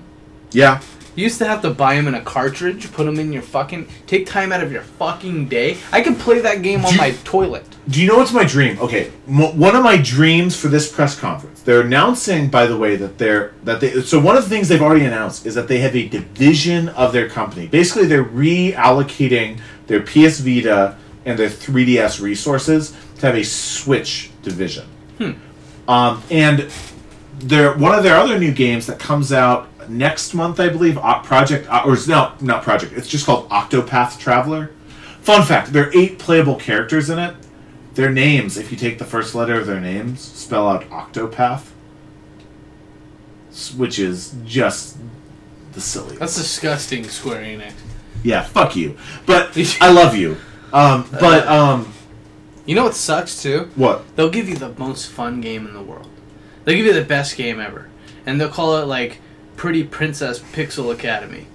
Yeah. You used to have to buy them in a cartridge, put them in your fucking. Take time out of your fucking day. I can play that game on you- my toilet. Do you know what's my dream? Okay, mo- one of my dreams for this press conference. They're announcing, by the way, that they're that they. So one of the things they've already announced is that they have a division of their company. Basically, they're reallocating their PS Vita and their 3DS resources to have a Switch division. Hmm. Um, and their one of their other new games that comes out next month, I believe, Project or it's no, not Project. It's just called Octopath Traveler. Fun fact: there are eight playable characters in it. Their names, if you take the first letter of their names, spell out Octopath, which is just the silly. That's disgusting, Square Enix. yeah, fuck you. But I love you. Um, but um, You know what sucks too? what? They'll give you the most fun game in the world. They'll give you the best game ever, and they'll call it like Pretty Princess Pixel Academy.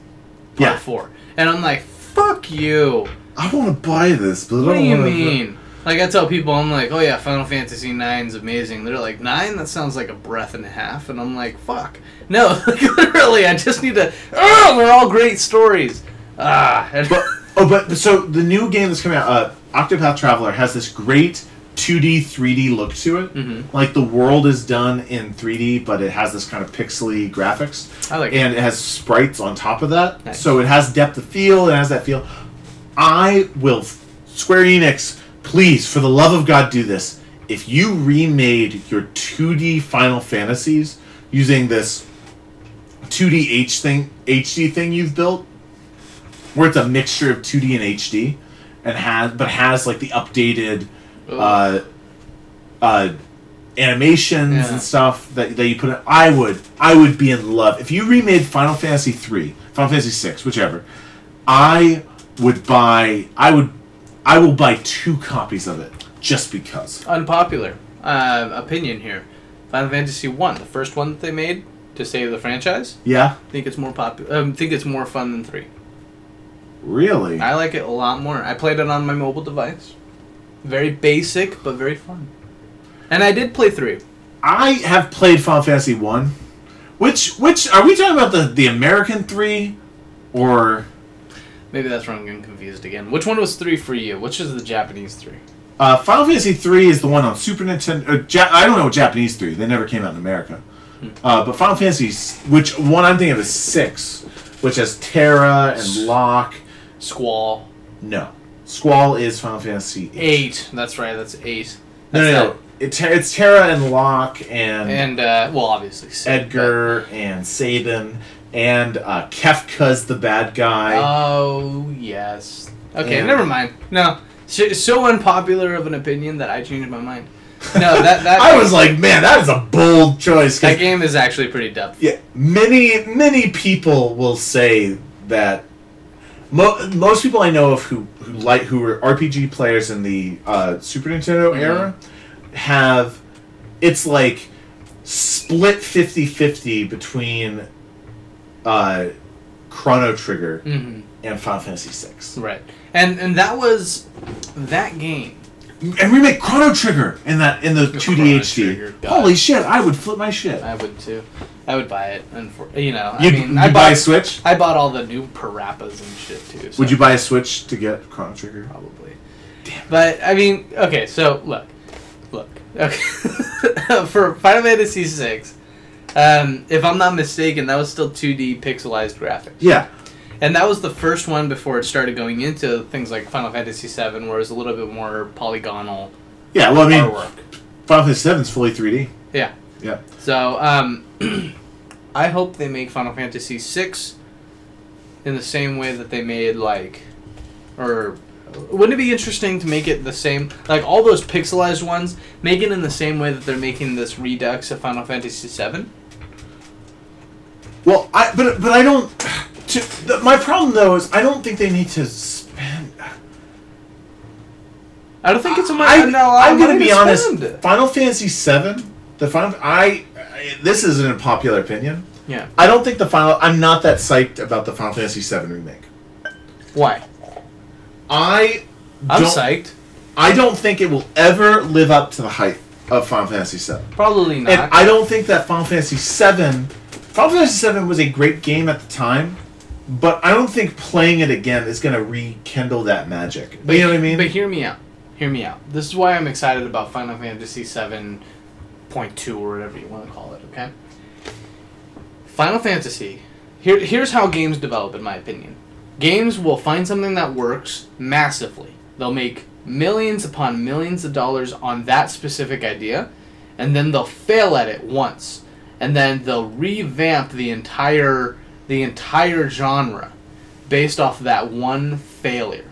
Part Yeah. 4. And I'm like, fuck you. I want to buy this, but I What don't do you mean? Like I tell people, I'm like, oh yeah, Final Fantasy IX is amazing. They're like, nine? That sounds like a breath and a half. And I'm like, fuck. No, like literally, I just need to. Oh, they're all great stories. Ah, But oh, but so the new game that's coming out, uh, Octopath Traveler, has this great 2D, 3D look to it. Mhm. Like the world is done in 3D, but it has this kind of pixely graphics, I like it. and it has sprites on top of that. Nice. So it has depth of field. It has that feel. I will, Square Enix, please, for the love of God, do this. If you remade your 2D Final Fantasies using this 2D H thing, HD thing you've built, where it's a mixture of 2D and HD, and has but has like the updated uh, uh, animations Yeah. and stuff that, that you put in. I would I would be in love if you remade Final Fantasy three, Final Fantasy six, whichever. I would buy. I would. I will buy two copies of it just because. unpopular uh, opinion here. Final Fantasy One, the first one that they made to save the franchise, Yeah, I think it's more popular. Um, think it's more fun than three. really. I like it a lot more. I played it on my mobile device. Very basic, but very fun. And I did play three. I have played Final Fantasy one. Which which are we talking about the the American three, or Maybe that's where I'm getting confused again. Which one was three for you? Which is the Japanese three? uh, Final Fantasy three is the one on Super Nintendo? Or ja- I don't know Japanese three. They never came out in America. Uh, but Final Fantasy, which one I'm thinking of is six, which has Terra and Locke. Squall. No, Squall is Final Fantasy eight. Eight. That's right. That's eight. No, That's no, that. no. It, it's Terra and Locke and, And uh, well, obviously Edgar and Sabin and uh, Kefka's the bad guy. Oh yes. Okay, And- never mind. No, so, so unpopular of an opinion that I changed my mind. No, that that I was like, man, that is a bold choice. that game is actually pretty depth. Yeah, many many people will say that. Mo- most people I know of who who like who were RPG players in the uh, Super Nintendo Mhm. era have it's like split 50-50 between uh, Chrono Trigger hmm and Final Fantasy VI. Right. And and that was that game. And remake Chrono Trigger in that in the The 2D HD. Trigger, God. Holy shit! I would flip my shit. I would too. I would buy it, and for you know, You'd, I mean, you I buy a Switch? I bought all the new Parappas and shit too. So Would you buy a Switch to get Chrono Trigger? probably? Damn. But I mean, okay, so look, look, okay, for Final Fantasy VI, um, if I'm not mistaken, that was still 2D pixelized graphics, Yeah. And that was the first one before it started going into things like Final Fantasy VII, where it was a little bit more polygonal Yeah, well, I mean, artwork. Final Fantasy VII is fully 3D. Yeah. Yeah. So, um, I hope they make Final Fantasy VI in the same way that they made like, or wouldn't it be interesting to make it the same like all those pixelized ones? Make it in the same way that they're making this Redux of Final Fantasy VII. Well, I but but I don't. To, the, my problem though is I don't think they need to spend. I don't think it's a money. no, I'm going gonna to be honest. Final Fantasy VII, the final. I, I this is an unpopular opinion. Yeah. I don't think the final. I'm not that psyched about the Final Fantasy VII remake. Why? I I'm psyched. I don't think it will ever live up to the hype of Final Fantasy VII. Probably not. And I don't think that Final Fantasy VII, Final Fantasy VII was a great game at the time, but I don't think playing it again is going to rekindle that magic. But you know what I mean? But hear me out. Hear me out. This is why I'm excited about Final Fantasy 7.2 or whatever you want to call it, okay? Final Fantasy. Here, here's how games develop, in my opinion. Games will find something that works massively. They'll make millions upon millions of dollars on that specific idea, and then they'll fail at it once, and then they'll revamp the entire the entire genre based off that one failure.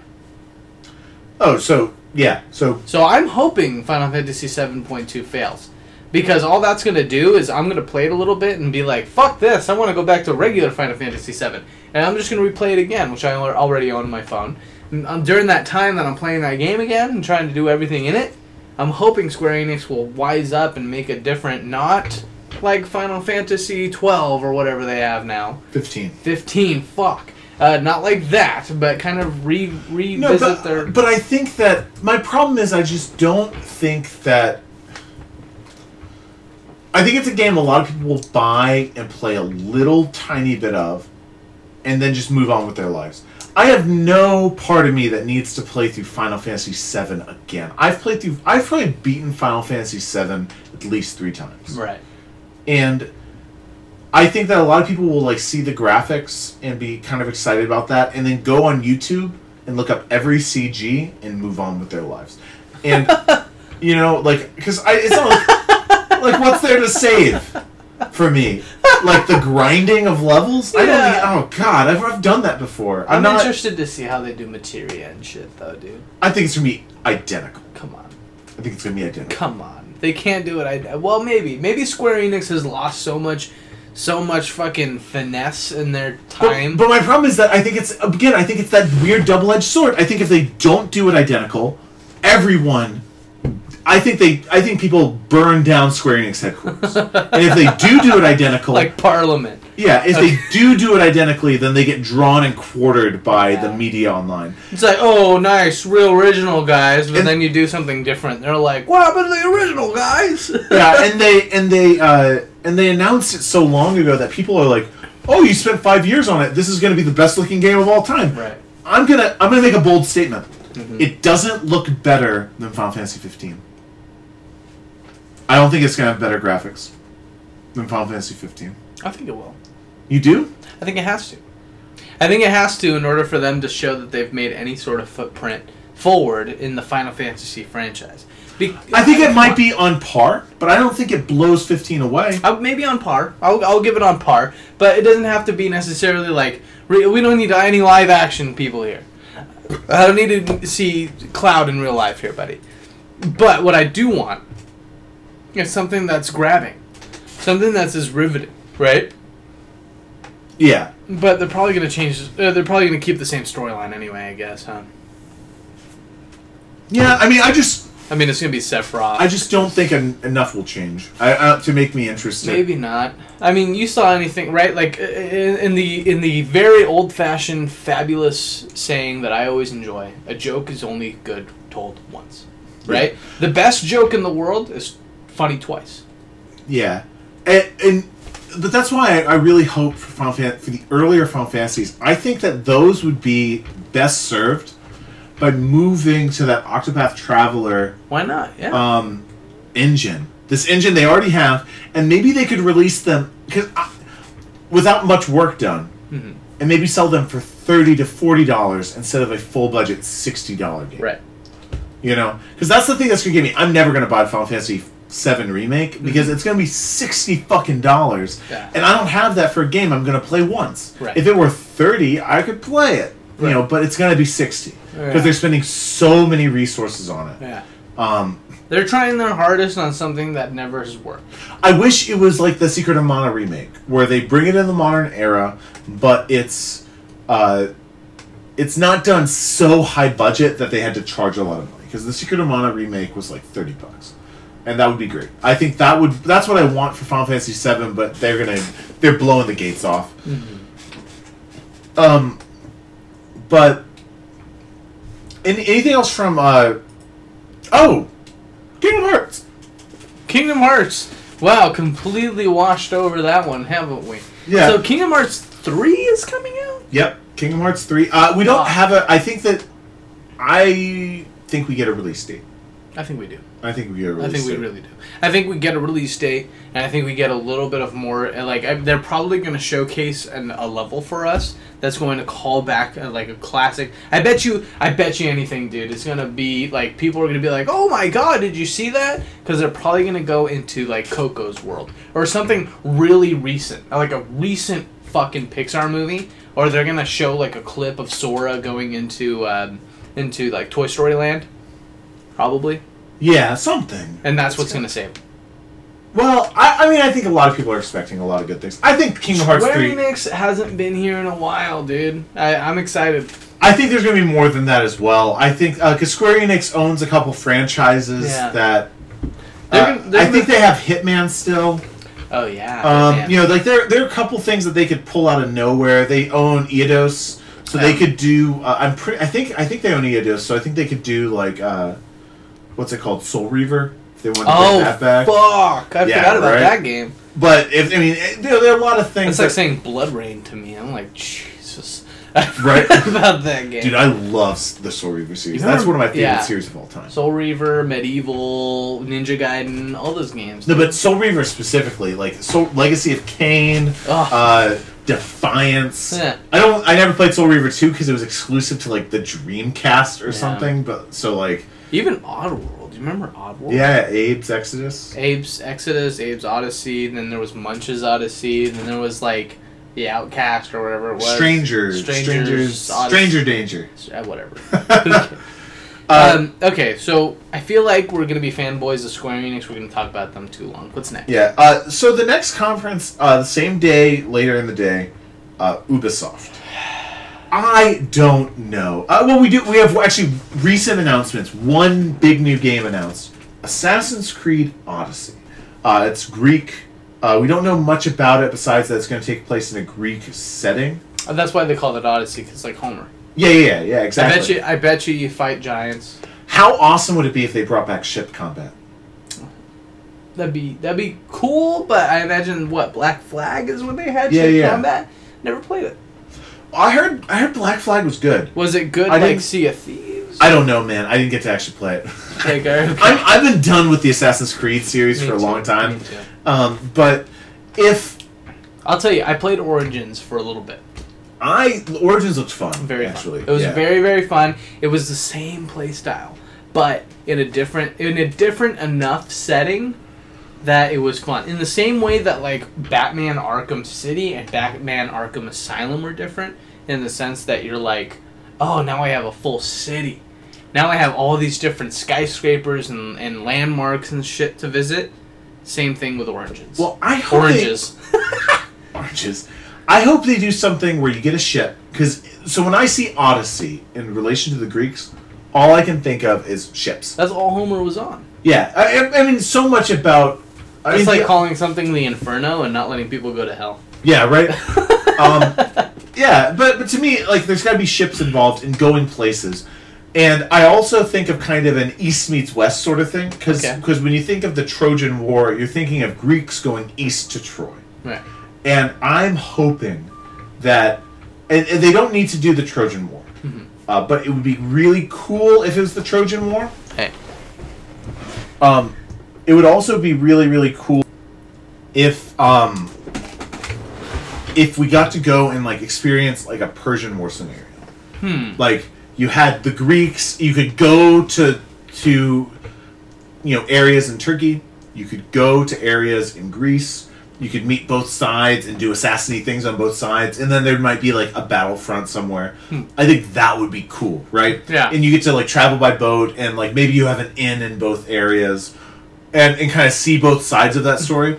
oh, so yeah, so So I'm hoping Final Fantasy 7.2 fails. Because all that's going to do is I'm going to play it a little bit and be like, fuck this, I want to go back to regular Final Fantasy 7. And I'm just going to replay it again, which I already own on my phone. And, um, during that time that I'm playing that game again and trying to do everything in it, I'm hoping Square Enix will wise up and make a different, not like Final Fantasy 12 or whatever they have now. 15. 15. Fuck. Uh, not like that, but kind of re revisit No, but, their. but I think that my problem is I just don't think that. I think it's a game a lot of people will buy and play a little tiny bit of, and then just move on with their lives. I have no part of me that needs to play through Final Fantasy VII again. I've played through. I've probably beaten Final Fantasy VII at least three times right. And I think that a lot of people will like see the graphics and be kind of excited about that, and then go on YouTube and look up every CG and move on with their lives. And you know, like, because I it's not like, what's there to save for me? Like the grinding of levels? I don't. Yeah. Think, oh God, I've, I've done that before. I'm, I'm, not. interested to see how they do materia and shit, though, dude. I think it's gonna be identical. Come on. I think it's gonna be identical. Come on. They can't do it. I well, maybe. Maybe Square Enix has lost so much, so much fucking finesse in their time. But, but my problem is that I think it's again. I think it's that weird double-edged sword. I think if they don't do it identical, everyone. I think they. I think people burn down Square Enix headquarters. and if they do do it identical, like Parliament. Yeah, if they do do it identically, then they get drawn and quartered by the media online. It's like, oh, nice, real original guys, but And- then you do something different. They're like, what happened to the original guys? Yeah, and they and they uh, and they announced it so long ago that people are like, "Oh, you spent five years on it. This is going to be the best-looking game of all time." right. I'm gonna I'm gonna make a bold statement. Mhm. It doesn't look better than Final Fantasy 15. I don't think it's gonna have better graphics than Final Fantasy 15. I think it will. You do? I think it has to. I think it has to in order for them to show that they've made any sort of footprint forward in the Final Fantasy franchise. Be- I think it might be on par, but I don't think it blows 15 away. Uh, maybe on par. I'll, I'll give it on par, but it doesn't have to be necessarily like re- we don't need any live action people here. I don't need to see Cloud in real life here, buddy. But what I do want is something that's grabbing, something that's as riveting, right? Yeah. But they're probably gonna change. Uh, they're probably gonna keep the same storyline anyway, I guess, huh? Yeah, I mean, I just I mean, it's gonna be Sephiroth. I just don't think en- enough will change I, uh, to make me interested. Maybe not. I mean, you saw anything, right? Like in, in the in the very old-fashioned, fabulous saying that I always enjoy: a joke is only good told once. Right? The best joke in the world is funny twice. Yeah, and, and but that's why I, I really hope for Final Fan- for the earlier Final Fantasies. I think that those would be best served by moving to that Octopath Traveler Why not? Yeah. um, engine. This engine they already have, and maybe they could release them because without much work done, Mhm. and maybe sell them for thirty to forty dollars instead of a full budget sixty dollar game. right. You know, because that's the thing that's gonna get me. I'm never gonna buy Final Fantasy Seven remake because it's gonna be sixty fucking dollars. Yeah. and I don't have that for a game I'm gonna play once. Right. If it were thirty, I could play it. You Right. know, but it's gonna be sixty because Yeah. they're spending so many resources on it. Yeah. Um, They're trying their hardest on something that never has worked. I wish it was like the Secret of Mana remake, where they bring it in the modern era, but it's uh, it's not done so high budget that they had to charge a lot of money. Because the Secret of Mana remake was like thirty bucks, and that would be great. I think that would that's what I want for Final Fantasy VII, but they're gonna they're blowing the gates off. Um, but any, anything else from uh, oh, Kingdom Hearts. Kingdom Hearts. Wow, completely washed over that one, haven't we? Yeah. So Kingdom Hearts three is coming out. Yep, Kingdom Hearts three. Uh, we don't have a. I think that. I think we get a release date. I think we do. I think we get a I release think we date. really do. I think we get a release date, and I think we get a little bit of more. uh, Like I, they're probably going to showcase an, a level for us that's going to call back uh, like a classic. I bet you. I bet you anything, dude. It's going to be like people are going to be like, "Oh my god, did you see that?" Because they're probably going to go into like Coco's world or something really recent, like a recent fucking Pixar movie, or they're going to show like a clip of Sora going into um, into like Toy Story Land, probably, Yeah, something. and that's what's going to save. Well, I, I mean, I think a lot of people are expecting a lot of good things. I think Kingdom Hearts Square three. Enix hasn't been here in a while, dude. I, I'm excited. I think there's going to be more than that as well. I think because Square Enix owns a couple franchises Yeah. that. They're uh, gonna- they're I think gonna- they have Hitman still. Oh yeah. Um, damn. you know, like there there are a couple things that they could pull out of nowhere. They own Eidos, so they could do. Uh, I'm pretty. I think I think they own Eidos, so I think they could do like uh, what's it called, Soul Reaver. If they want to Oh bring that back. fuck! I Yeah, forgot about right? that game. But if I mean, eh, there, there are a lot of things. It's like saying BloodRayne to me. I'm like Jesus. Right? about that game. dude, I love the Soul Reaver series. You That's one of my favorite yeah. series of all time. Soul Reaver, MediEvil, Ninja Gaiden, all those games. No, but Soul Reaver specifically, like Soul Legacy of Ugh. uh, Defiance. Yeah. I don't. I never played Soul Reaver two because it was exclusive to like the Dreamcast or Yeah. something. But so like, Even Oddworld. Do you remember Oddworld? yeah, Abe's Exoddus. Abe's Exoddus, Abe's Oddysee, then there was Munch's Oddysee, then there was like the Outcast or whatever it was. Strangers, Strangers, stranger danger. Uh, whatever. Uh, um, okay, so I feel like we're gonna be fanboys of Square Enix. We're gonna talk about them too long. What's next? Yeah. Uh, so the next conference, uh, the same day, later in the day, uh, Ubisoft. I don't know. Uh, well, we do. We have actually recent announcements. One big new game announced: Assassin's Creed Odyssey. Uh, it's Greek. Uh, we don't know much about it besides that it's going to take place in a Greek setting. Uh, that's why they call it Odyssey, because like Homer. Yeah, yeah, yeah, yeah, exactly. I bet you. I bet you you fight giants. How awesome would it be if they brought back ship combat? That'd be that'd be cool, but I imagine what Black Flag is when they had Yeah, ship yeah. combat. Never played it. I heard. I heard Black Flag was good. Was it good I like didn't- Sea of Thieves? I don't know, man. I didn't get to actually play it. Okay, okay. I'm, I've been done with the Assassin's Creed series Me for a too, long time. me too. Um, but if I'll tell you, I played Origins for a little bit. I Origins looked fun, Very actually. fun. It was yeah. very very fun. It was the same play style, but in a different in a different enough setting that it was fun. In the same way that like Batman Arkham City and Batman Arkham Asylum were different in the sense that you're like, oh, now I have a full city. Now I have all these different skyscrapers and, and landmarks and shit to visit. Same thing with Origins. Well, I hope they- Oranges. oranges. I hope they do something where you get a ship because so when I see Odyssey in relation to the Greeks, all I can think of is ships. That's all Homer was on. Yeah, I- I mean so much about. I It's mean, like the- calling something the Inferno and not letting people go to hell. Yeah, right. um, yeah, but but to me, like, there's got to be ships involved in going places, and I also think of kind of an East meets West sort of thing because Okay. when you think of the Trojan War, you're thinking of Greeks going east to Troy, Right. and I'm hoping that, and, and they don't need to do the Trojan War, uh, but it would be really cool if it was the Trojan War. Hey. Um, it would also be really really cool if um if we got to go and like experience like a Persian War scenario. Hmm. Like you had the Greeks, you could go to to you know areas in Turkey, you could go to areas in Greece. You could meet both sides and do assassiny things on both sides, and then there might be like a battlefront somewhere. I think that would be cool, right? Yeah. And you get to like travel by boat, and like maybe you have an inn in both areas, and and kind of see both sides of that story.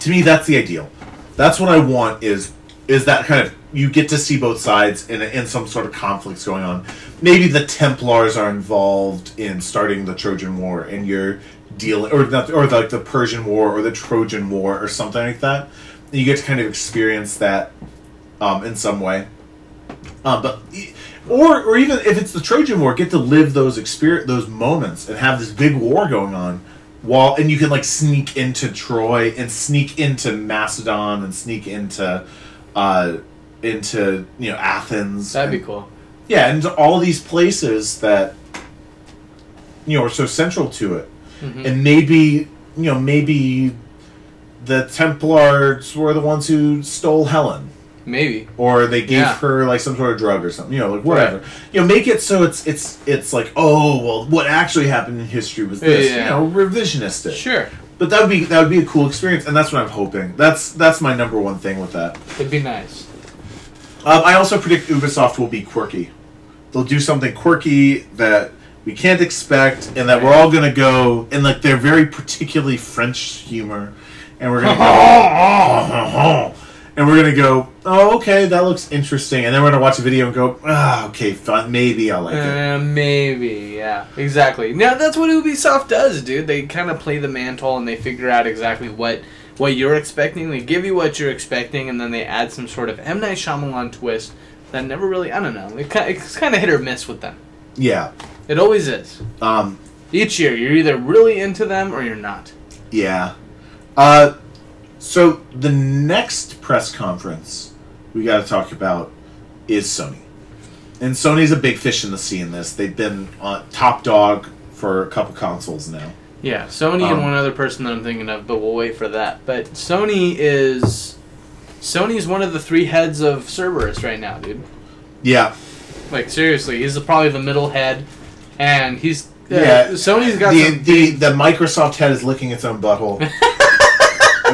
To me, that's the ideal. That's what I want. Is is that kind of you get to see both sides and in some sort of conflicts going on. Maybe the Templars are involved in starting the Trojan War, and you're dealing, or not, or like the Persian War or the Trojan War or something like that. And you get to kind of experience that um, in some way. Uh, but or or even if it's the Trojan War, get to live those experience those moments and have this big war going on. While and you can like sneak into Troy and sneak into Macedon and sneak into uh, into you know Athens. That'd be cool. yeah, and all these places that you know are so central to it, Mhm. and maybe you know maybe the Templars were the ones who stole Helen, Maybe. or they gave Yeah. her like some sort of drug or something. You know, like whatever. You know, make it so it's it's it's like oh well, what actually happened in history was this. Yeah. You know, revisionistic. Sure. But that would be that would be a cool experience, and that's what I'm hoping. That's that's my number one thing with that. It'd be nice. Um, I also predict Ubisoft will be quirky. They'll do something quirky that we can't expect, and that we're all gonna go in like their very particularly French humor, and we're gonna go, and we're gonna go, oh okay, that looks interesting, and then we're gonna watch a video and go, ah, okay, fun, maybe I'll like it. Uh, maybe, yeah, exactly. Now that's what Ubisoft does, dude. They kind of play the mantle and they figure out exactly what what you're expecting. They give you what you're expecting, and then they add some sort of M Night Shyamalan twist that never really. I don't know. It, it's kind of hit or miss with them. Yeah. It always is. Um, Each year, you're either really into them or you're not. yeah. Uh, so the next press conference we got to talk about is Sony. And Sony's a big fish in the sea in this. They've been on top dog for a couple consoles now. Yeah, Sony Um, and one other person that I'm thinking of, but we'll wait for that. But Sony is Sony's one of the three heads of Cerberus right now, dude. Yeah. Like seriously, he's probably the middle head, and he's uh, Yeah. Sony's got the, the the Microsoft head is licking its own butthole.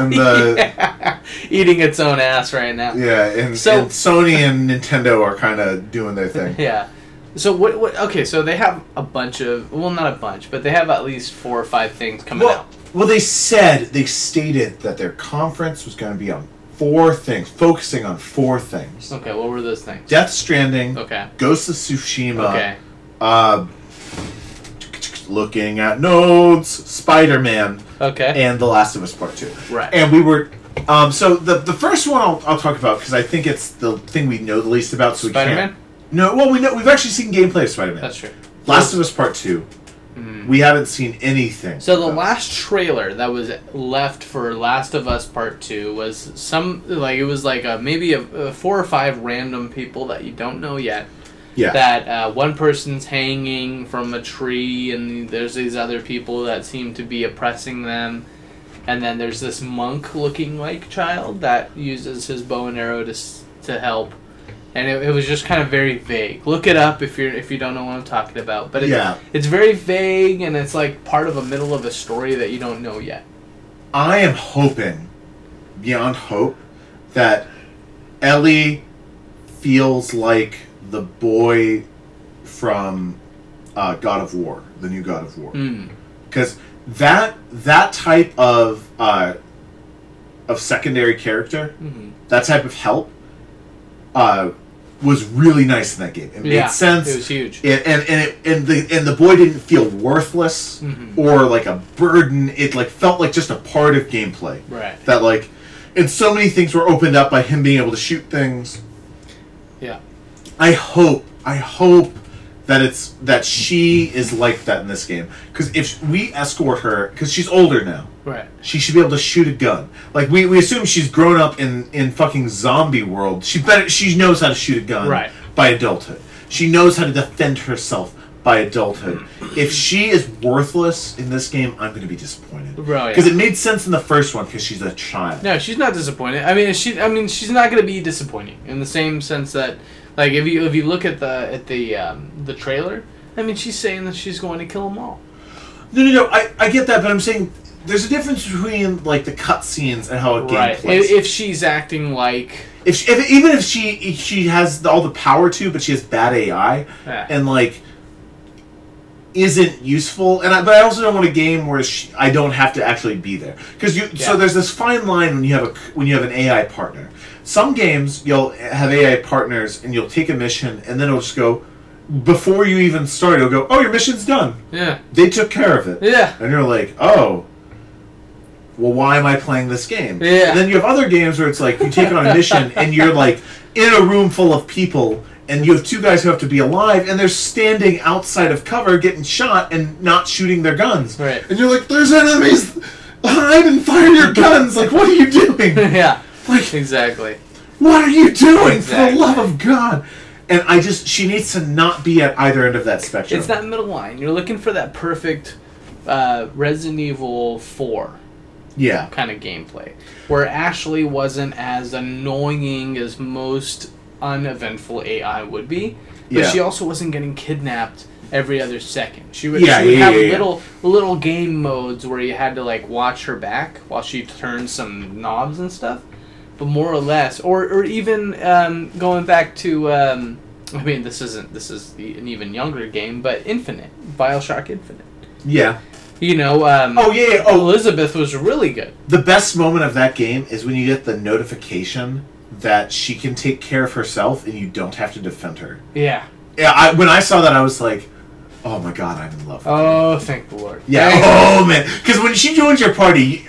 and the eating its own ass right now. yeah, and, So- and Sony and Nintendo are kind of doing their thing. Yeah. So what, what? Okay, so they have a bunch of well, not a bunch, but they have at least four or five things coming Well, out. well, they said they stated that their conference was going to be on four things, focusing on four things: Okay, what were those things? Death Stranding, Okay. Ghost of Tsushima, Okay. uh, looking at nodes, Spider Man, Okay. and The Last of Us Part Two. Right. And we were. Um, so the the first one I'll, I'll talk about because I think it's the thing we know the least about. So we Spider-Man? can't. No, well we know we've actually seen gameplay of Spider Man. That's true. Last of Us Part Two. We haven't seen anything. So the last trailer that was left for Last of Us Part Two was some like it was like a, maybe a, a four or five random people that you don't know yet. Yeah That uh, one person's hanging from a tree, and there's these other people that seem to be oppressing them. And then there's this monk looking like child that uses his bow and arrow to to help. And it, it was just kind of very vague. Look it up if you're if you don't know what I'm talking about. But it, Yeah. it's very vague, and it's like part of a middle of a story that you don't know yet. I am hoping, beyond hope, that Ellie feels like the boy from uh, God of War, the new God of War, Mm. because that that type of uh, of secondary character, Mhm. that type of help, uh, was really nice in that game. It Yeah, made sense. It was huge. It, and and it, and the and the boy didn't feel worthless Mhm. or like a burden. It like felt like just a part of gameplay. Right. That like, and so many things were opened up by him being able to shoot things. Yeah. I hope, I hope that it's that she is like that in this game. Because if we escort her, because she's older now, Right. she should be able to shoot a gun. Like we, we assume she's grown up in in fucking zombie world. She better she knows how to shoot a gun Right. by adulthood. She knows how to defend herself by adulthood. If she is worthless in this game, I'm going to be disappointed. Yeah. Because it made sense in the first one because she's a child. No, she's not disappointed. I mean, she. I mean, she's not going to be disappointing in the same sense that, like, if you if you look at the at the um, the trailer, I mean, she's saying that she's going to kill them all. No, no, no. I, I get that, but I'm saying there's a difference between like the cutscenes and how a game Right. plays. If, if she's acting like. if, she, if even if she if she has all the power to, but she has bad AI Yeah. and like isn't useful, and I, but I also don't want a game where she, I don't have to actually be there because you. Yeah. So there's this fine line when you have a when you have an AI partner. Some games you'll have AI partners and you'll take a mission and then it'll just go before you even start. It'll go, oh, your mission's done. Yeah. They took care of it. Yeah. And you're like, oh, well, why am I playing this game? Yeah. And then you have other games where it's like you take on a mission and you're like in a room full of people and you have two guys who have to be alive and they're standing outside of cover getting shot and not shooting their guns. Right. And you're like, there's enemies! Hide and fire your guns! Like, what are you doing? yeah. Like, Exactly. What are you doing? For the love of God! And I just, she needs to not be at either end of that spectrum. It's that middle line. You're looking for that perfect uh, Resident Evil Four. Yeah. kind of gameplay where Ashley wasn't as annoying as most uneventful AI would be, but Yeah. she also wasn't getting kidnapped every other second. She would, Yeah, she would yeah, have yeah, yeah. little little game modes where you had to like watch her back while she turned some knobs and stuff, but more or less, or or even um, going back to. Um, I mean, this isn't. This is the- an even younger game, but Infinite, Bioshock Infinite. Yeah. You know, um, Oh, yeah, yeah. Oh, Elizabeth was really good. The best moment of that game is when you get the notification that she can take care of herself and you don't have to defend her. Yeah. Yeah, I, when I saw that, I was like, "Oh my god, I'm in love." with her." Oh, thank the Lord. yeah. Thank- Oh man, because when she joins your party,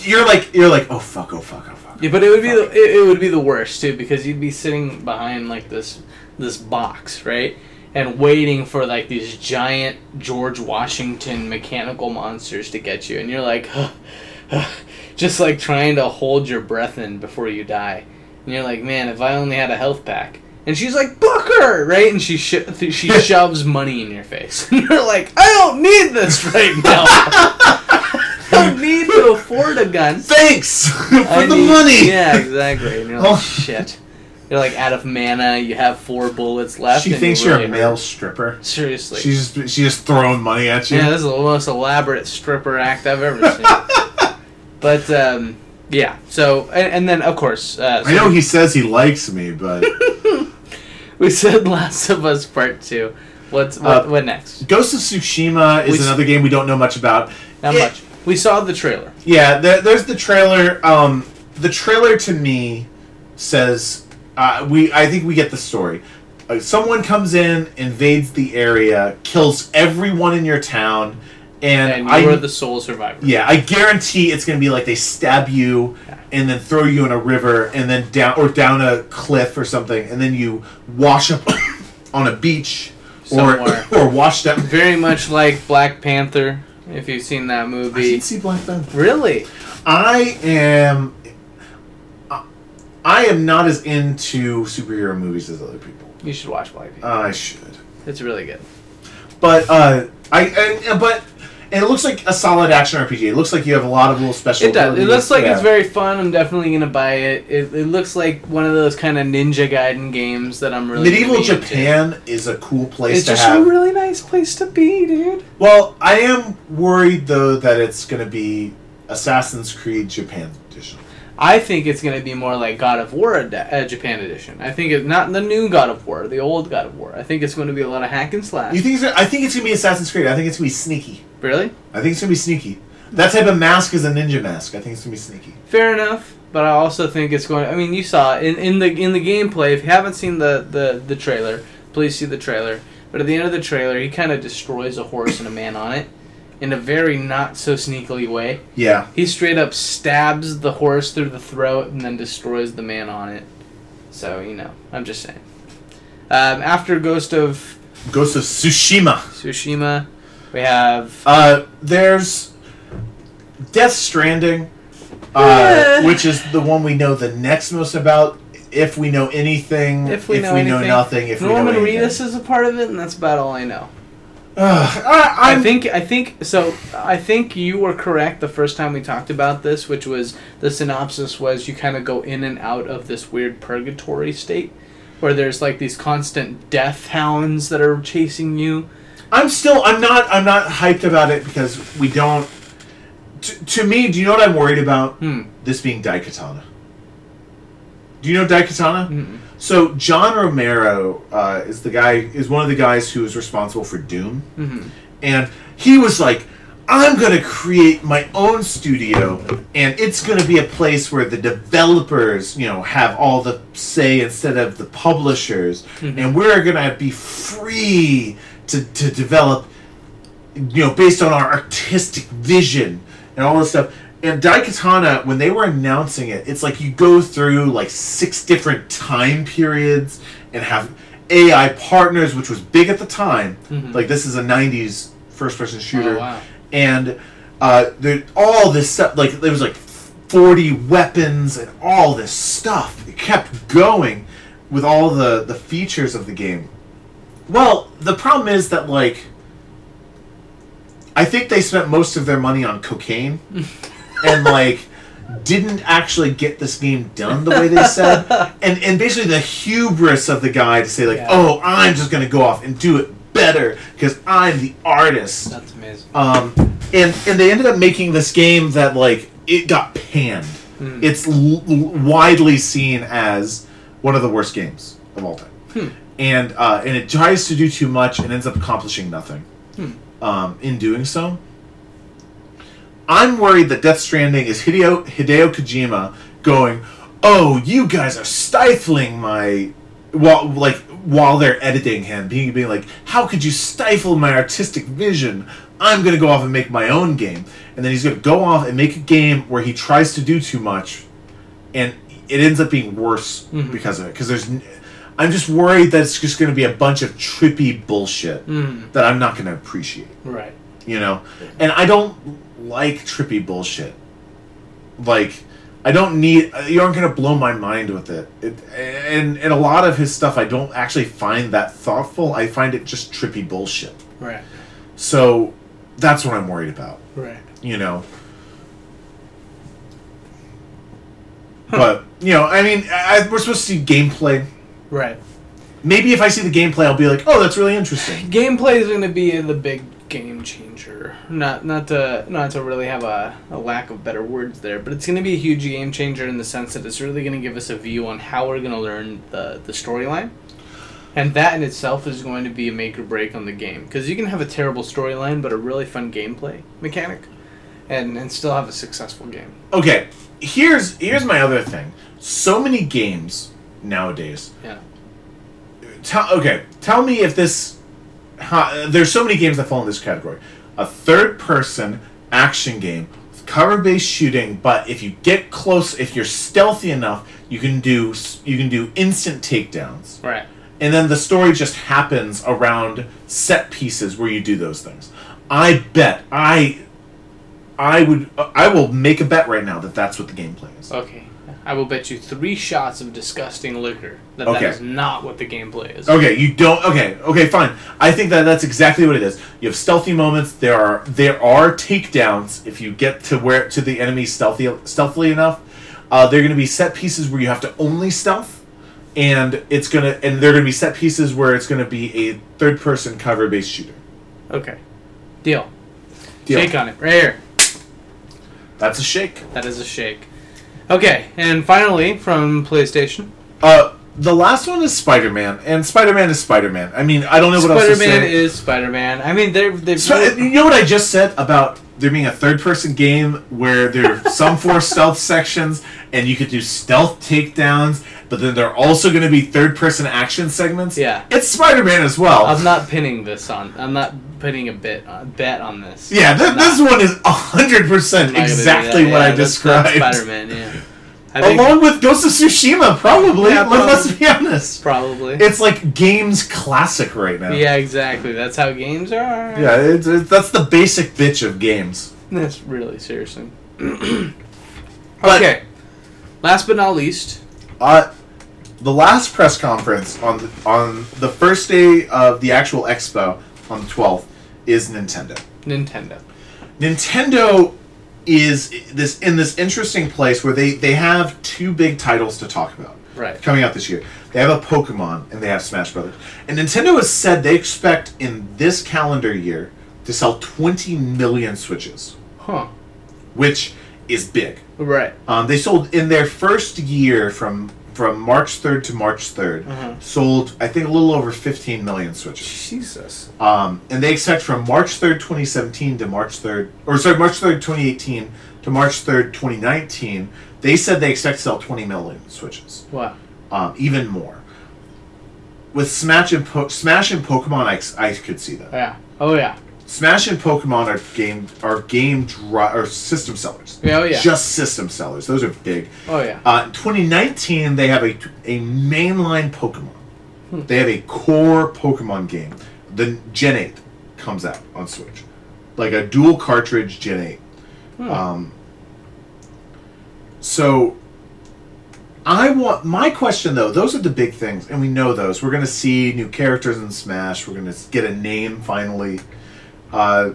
you're like you're like oh fuck oh fuck oh fuck. Yeah, but it would be the, it, it would be the worst too because you'd be sitting behind like this this box, right? And waiting for like these giant George Washington mechanical monsters to get you and you're like just like trying to hold your breath in before you die. And you're like, "Man, if I only had a health pack." And she's like, "Booker!" right? And she she shoves money in your face. And you're like, "I don't need this right now." Need to afford a gun. Thanks for I the need- money. Yeah, exactly. And you're like, Oh. shit. You're like out of mana. You have four bullets left. She thinks you're you're really a male hurt. stripper. Seriously. She's just she just throwing money at you. yeah, this is the most elaborate stripper act I've ever seen. but um, yeah. So and, and then of course, uh, so I know he says he likes me, but we said Last of Us Part Two. What's what, Uh, what next? Ghost of Tsushima is We another game we don't know much about. Not it- much. We saw the trailer. Yeah, there, there's the trailer. Um, the trailer to me says uh, we. I think we get the story. Uh, someone comes in, invades the area, kills everyone in your town, and, And I. you are the sole survivor. yeah, I guarantee it's gonna be like they stab you and then throw you in a river and then down or down a cliff or something, and then you wash up on a beach Somewhere. or or washed up. Very much like Black Panther. If you've seen that I movie. didn't see Black Panther. Really? I am. I- I am not as into superhero movies as other people. You should watch Black Panther. I should, It's really good. but uh, I, I but and it looks like a solid action RPG. It looks like you have a lot of little special. It does. It looks like Yeah. it's very fun. I'm definitely gonna buy it. It, it looks like one of those kind of Ninja Gaiden games that I'm really Medieval gonna into. Japan is a cool place It's to just have. a really nice place to be, dude. well, I am worried though that it's going to be Assassin's Creed Japan edition. I think it's gonna be more like God of War ad- uh, Japan edition. I think it's not the new God of War, the old God of War. I think it's going to be a lot of hack and slash. You think? It's I think it's going to be Assassin's Creed. I think it's going to be sneaky. Really? I think it's going to be sneaky. That type of mask is a ninja mask. I think it's going to be sneaky. Fair enough, but I also think it's going. I mean, you saw in, in the in the gameplay. If you haven't seen the, the the trailer, please see the trailer. But at the end of the trailer, he kind of destroys a horse and a man on it, in a very not so sneakily way. Yeah. He straight up stabs the horse through the throat and then destroys the man on it. So you know, I'm just saying. Um, after Ghost of Ghost of Tsushima. Tsushima, we have Uh, there's Death Stranding, uh, Yeah. which is the one we know the next most about. If we know anything, if we know anything. nothing, if Norman we know Reedus is a part of it, and that's about all I know. Ugh, I, I think I think so. I think you were correct the first time we talked about this, which was the synopsis was you kind of go in and out of this weird purgatory state, where there's like these constant death hounds that are chasing you. I'm still, I'm not, I'm not hyped about it because we don't. To, to me, do you know what I'm worried about? Hmm. This being Daikatana. Do you know Daikatana? Mm-mm. So John Romero uh, is the guy, is one of the guys who is responsible for Doom. Mhm. and he was like i'm going to create my own studio and it's going to be a place where the developers you know have all the say instead of the publishers and we're going to be free to, to develop you know based on our artistic vision and all this stuff. And daikatana when they were announcing it it's like you go through like six different time periods and have ai partners which was big at the time. Mhm. like this is a 90s first person shooter. Oh, wow. and uh, there all this stuff like there was like 40 weapons and all this stuff. It kept going with all the the features of the game well the problem is that like i think they spent most of their money on cocaine and like didn't actually get this game done the way they said and and basically the hubris of the guy to say like Yeah. oh i'm just going to go off and do it better because i'm the artist That's amazing. um, and and they ended up making this game that like it got panned. Hmm. It's l- l- widely seen as one of the worst games of all time, Hmm. And uh, and it tries to do too much and ends up accomplishing nothing. Hmm. Um, in doing so, I'm worried that Death Stranding is Hideo Hideo Kojima going, "Oh, you guys are stifling my." while like while they're editing him, being being like, "How could you stifle my artistic vision? I'm gonna go off and make my own game." And then he's gonna go off and make a game where he tries to do too much, and it ends up being worse because of it. Because there's, I'm just worried that it's just gonna be a bunch of trippy bullshit hmm. that I'm not gonna appreciate. Right. you know? And i don't like trippy bullshit. Like i don't need you aren't going to blow my mind with it. it and and a lot of his stuff i don't actually find that thoughtful. I find it just trippy bullshit. Right. so that's what i'm worried about. Right. you know? But you know i mean I, we're supposed to see gameplay Right. maybe if i see the gameplay i'll be like oh that's really interesting Gameplay is going to be the big game changer. Not not to not to really have a, a lack of better words there, but it's going to be a huge game changer in the sense that it's really going to give us a view on how we're going to learn the the storyline. And that in itself is going to be a make or break on the game because you can have a terrible storyline but a really fun gameplay mechanic, and and still have a successful game. okay here's here's my other thing so many games nowadays Yeah. tell okay tell me if this how, there's so many games that fall in this category a third person action game with cover based shooting but if you get close if you're stealthy enough you can do you can do instant takedowns Right. and then the story just happens around set pieces where you do those things i bet i i would i will make a bet right now that that's what the gameplay is Okay. I will bet you three shots of disgusting liquor that that Okay. is not what the gameplay is. Okay, you don't. Okay, okay, fine. I think that that's exactly what it is. You have stealthy moments. There are there are takedowns if you get to where to the enemy stealthy stealthily enough. Uh, there are going to be set pieces where you have to only stealth, and it's gonna and there are going to be set pieces where it's going to be a third person cover based shooter. Okay. Deal. Deal. Shake on it. Right here. That's a shake. That is a shake. Okay, and finally from PlayStation, Uh, the last one is Spider Man, and Spider Man is Spider Man. I mean, I don't know what else to say. Spider-Man is Spider-Man. I mean, they're they've So, you know what I just said about there being a third person game where there are some four stealth sections and you could do stealth takedowns, but then there are also going to be third person action segments? Yeah. It's Spider Man as well. I'm not pinning this on. I'm not putting a bit uh, bet on this. yeah, th- this one is 100% I'm not gonna do exactly what Yeah, I described. Spider-Man. Yeah. I think Along with Ghost of Tsushima, probably. Yeah, Let- Let's probably. be honest. probably. It's like games classic right now. yeah, exactly. That's how games are. Yeah, it's, it's, that's the basic bitch of games. That's really seriously. Okay. Last but not least, Uh, the last press conference on the, on the first day of the actual expo on the 12th is Nintendo. Nintendo. Nintendo is this in this interesting place where they they have two big titles to talk about Right. coming out this year. They have a Pokemon and they have Smash Brothers. And Nintendo has said they expect in this calendar year to sell 20 million Switches, Huh. which is big. Right. Um, they sold in their first year from from March third to March 3rd Uh-huh. sold I think a little over 15 million Switches. Jesus. Um, and they expect from March third, 2017 to March third, or sorry, March third, 2018 to March third, 2019. They said they expect to sell 20 million Switches, Wow. um, even more. With Smash and po- Smash and Pokemon, I, I could see that. Yeah. Oh yeah. Smash and Pokemon are game are game dri- or system sellers. Yeah, oh, yeah. Just system sellers. Those are big. Oh yeah. Uh, 2019, they have a, a mainline Pokemon. Hmm. They have a core Pokemon game. The Gen 8 comes out on Switch. Like a dual cartridge Gen 8. Hmm. Um, so, I want. My question, though, those are the big things, and we know those. We're going to see new characters in Smash. We're going to get a name finally. Uh,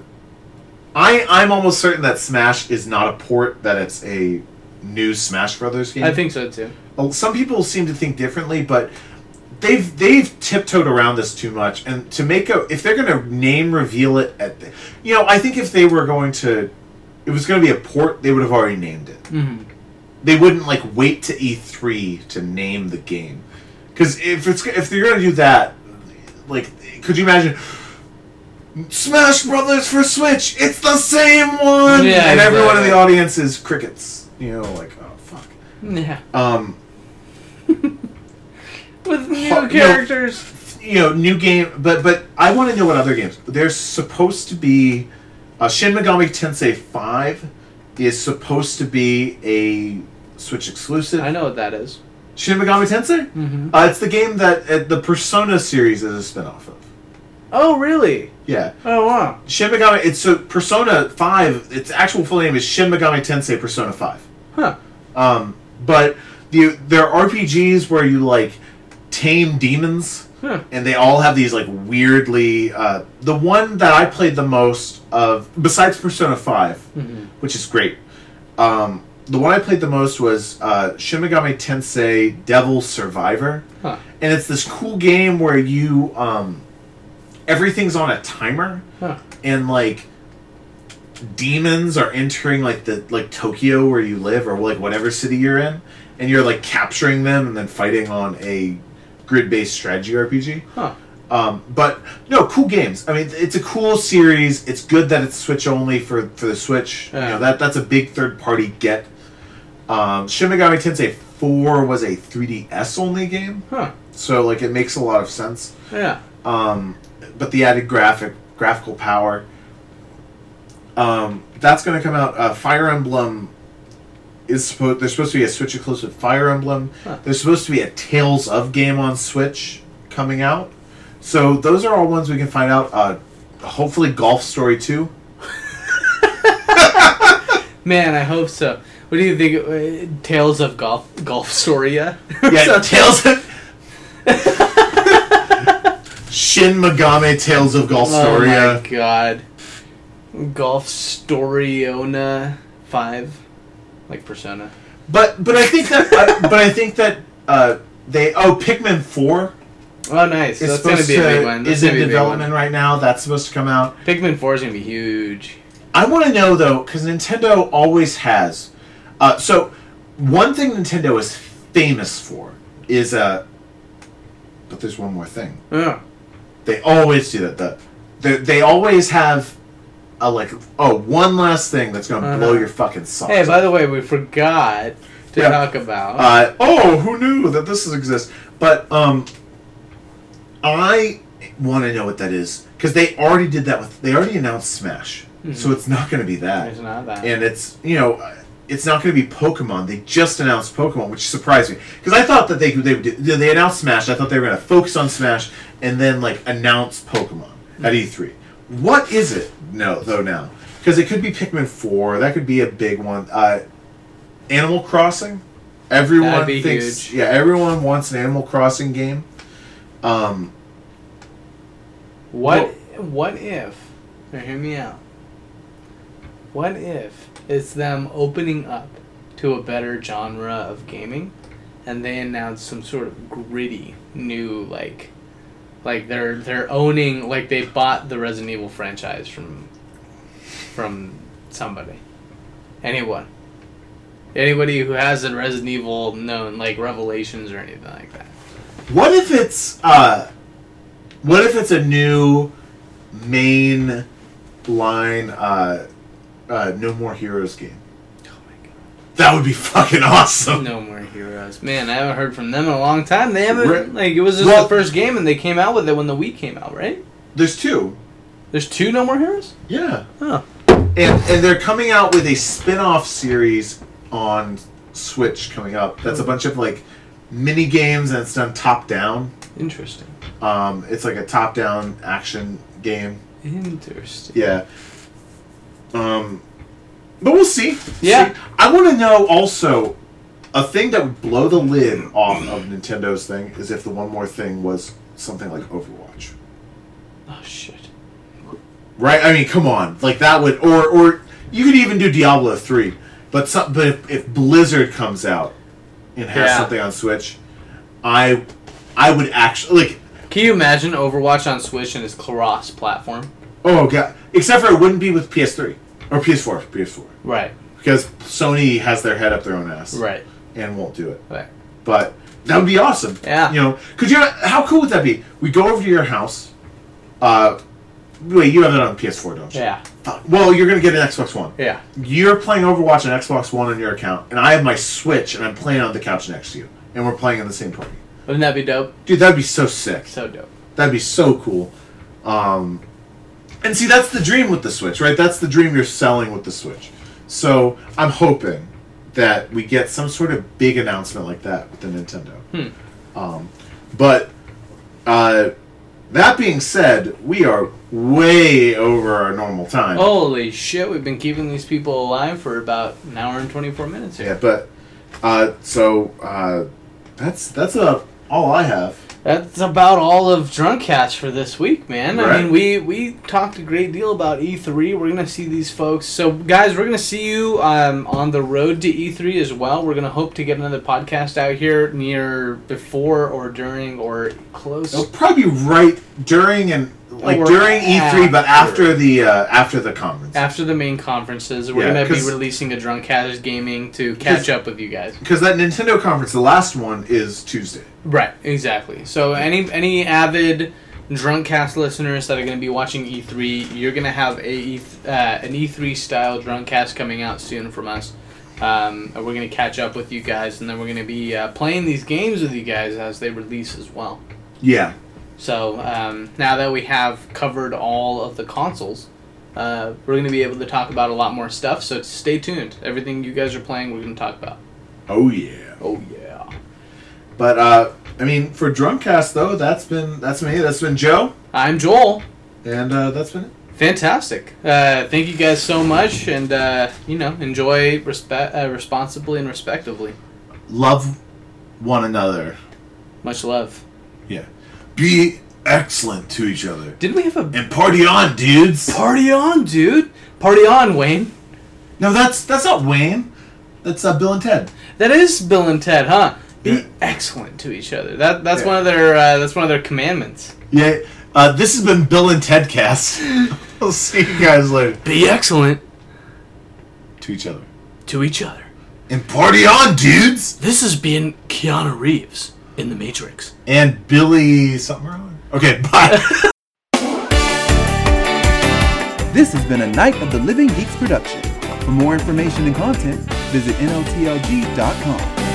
I, I'm almost certain that Smash is not a port, that it's a new Smash Brothers game. I think so too. Well, some people seem to think differently, but they've they've tiptoed around this too much. And to make a, if they're going to name reveal it at, the, you know, I think if they were going to, it was going to be a port, they would have already named it. hmm They wouldn't like wait to E3 to name the game, because if it's if they're going to do that, like, could you imagine? Smash Brothers for Switch. It's the same one. Yeah, and everyone in the audience is crickets. You know, like oh fuck. Yeah. Um, With new Fu- you know, characters. you know, new game, but but I want to know what other games. There's supposed to be, uh, Shin Megami Tensei Five is supposed to be a Switch exclusive. I know what that is. Shin Megami Tensei. Mm-hmm. Uh, it's the game that uh, the Persona series is a spin-off of. Oh, really? Yeah, Oh, wow. Shin Megami. It's so Persona Five. Its actual full name is Shin Megami Tensei Persona Five. Huh. Um, but the there are RPGs where you like tame demons, Huh. and they all have these like weirdly. Uh, the one that I played the most of, besides Persona 5 Mm-hmm. which is great. Um, the one I played the most was uh, Shin Megami Tensei Devil Survivor, Huh. and it's this cool game where you um, everything's on a timer Huh. and like demons are entering like the like Tokyo where you live or like whatever city you're in and you're like capturing them and then fighting on a grid-based strategy RPG. Huh. Um, but no, cool games. I mean, it's a cool series. It's good that it's Switch only for for the Switch. You know that that's a big third party get. Um, Shin Megami Tensei 4 was a 3DS only game, Huh. so like it makes a lot of sense Yeah. um, but the added graphic graphical power um, that's going to come out uh, fire emblem is supposed there's supposed to be a switch exclusive fire emblem Huh. there's supposed to be a tales of game on switch coming out so those are all ones we can find out uh, hopefully golf story 2 Man, I hope so. What do you think? Uh, Tales of Golf Golf Storia? yeah So- tales of shin megami tales of golf Oh my god. Golf Storiona 5. Like Persona. but but i think that uh, but i think that uh, they oh pikmin 4 Oh, nice. It's That's going to supposed be a big one. That's is in gonna be a big development right now. That's supposed to come out. Pikmin 4 is going to be huge. I want to know though, because Nintendo always has. Uh, so one thing Nintendo is famous for is uh. But there's one more thing. Oh. They always do that. The, they they always have a like oh one last thing that's gonna Uh-huh. blow your fucking socks. Hey, by off. the way, we forgot to Yeah. talk about. Uh, oh, who knew that this exists? But um, I want to know what that is because they already did that with. They already announced Smash, so it's not going to be that. it's not that. And it's you know, it's not going to be Pokemon. They just announced Pokemon, which surprised me because I thought that they they would do- they announced Smash. I thought they were going to focus on Smash and then like announce Pokemon at E3. What is it? No, though now because it could be Pikmin Four. That could be a big one. Uh, Animal Crossing. Everyone thinks huge. yeah. Everyone wants an Animal Crossing game. Um, What what if now hear me out. What if it's them opening up to a better genre of gaming and they announce some sort of gritty new like like they're they're owning like they bought the Resident Evil franchise from from somebody. Anyone. Anybody who has a Resident Evil known like revelations or anything like that. What if it's uh what if it's a new main line uh uh No More Heroes game? That would be fucking awesome. No more heroes. Man, I haven't heard from them in a long time. They haven't Re- like it was just Well- the first game and they came out with it when the Wii came out, right? There's two. There's two No More Heroes? Yeah. Oh. And and they're coming out with a spin-off series on Switch coming up. That's a bunch of like mini games and it's done top down. Interesting. Um it's like a top down action game. Interesting. Yeah. Um, but we'll see. Yeah. See. I want to know also a thing that would blow the lid off of Nintendo's thing is if the one more thing was something like Overwatch. Oh shit. Right? I mean, come on. Like that would or or you could even do Diablo 3. But some, but if, if Blizzard comes out and has Yeah. something on Switch, I I would actually like Can you imagine Overwatch on Switch and its cross platform? oh god, except for it wouldn't be with PS3 or PS4, PS4. Right. Because Sony has their head up their own ass. Right. and won't do it. Right. But that would be awesome. Yeah. You know, could you? How cool would that be? We go over to your house. Uh, wait, you have it on PS4, don't you? Yeah. Fuck. Well, you're gonna get an Xbox One. Yeah. You're playing Overwatch on Xbox One on your account, and I have my Switch, and I'm playing on the couch next to you, and we're playing on the same party. Wouldn't that be dope? Dude, that'd be so sick. So dope. That'd be so cool. Um, and see, that's the dream with the Switch, right? That's the dream you're selling with the Switch. So I'm hoping that we get some sort of big announcement like that with the Nintendo. Hmm. Um, but uh, that being said, we are way over our normal time. Holy shit, we've been keeping these people alive for about an hour and 24 minutes here. Yeah, but uh, so uh, that's that's uh, all I have. That's about all of Drunkcast for this week, man. Right. I mean, we we talked a great deal about E3. We're gonna see these folks. So, guys, we're gonna see you um, on the road to E3 as well. We're gonna hope to get another podcast out here near before or during or close. It'll probably be right during and like during E3, but after. the uh, after the conference. After the main conferences, we're Yeah, gonna be 'cause- releasing a Drunkcast gaming to catch 'Cause- up with you guys. Because that Nintendo conference, the last one, is Tuesday. Right, exactly. So any any avid Drunkcast listeners that are going to be watching E3, you're going to have a E- uh, an E3 style Drunkcast coming out soon from us. Um, and we're going to catch up with you guys, and then we're going to be uh, playing these games with you guys as they release as well. Yeah. So um, now that we have covered all of the consoles, uh, we're going to be able to talk about a lot more stuff. So stay tuned. Everything you guys are playing, we're going to talk about. Oh yeah. Oh yeah. But uh, I mean, for Drunkcast though, that's been that's me. That's been Joe, I'm Joel. and uh, that's been it. Fantastic. Uh, thank you guys so much, and uh, you know, enjoy respe- uh, responsibly and respectively. Love one another. Much love. Be excellent to each other. Did we have a And party on, dudes. party on, dude? Party on, Wayne. No, that's that's not Wayne. That's uh, Bill and Ted. That is Bill and Ted, huh? Be Yeah. excellent to each other. That that's Yeah. one of their uh, that's one of their commandments. Yeah. Uh, this has been Bill and Ted Cast. we'll see you guys later. Be excellent To each other. to each other. And party on, dudes. This has been Keanu Reeves in The Matrix. And Billy something wrong. Okay, bye. This has been a Night of the Living Geeks production. For more information and content, visit NOTLG.com.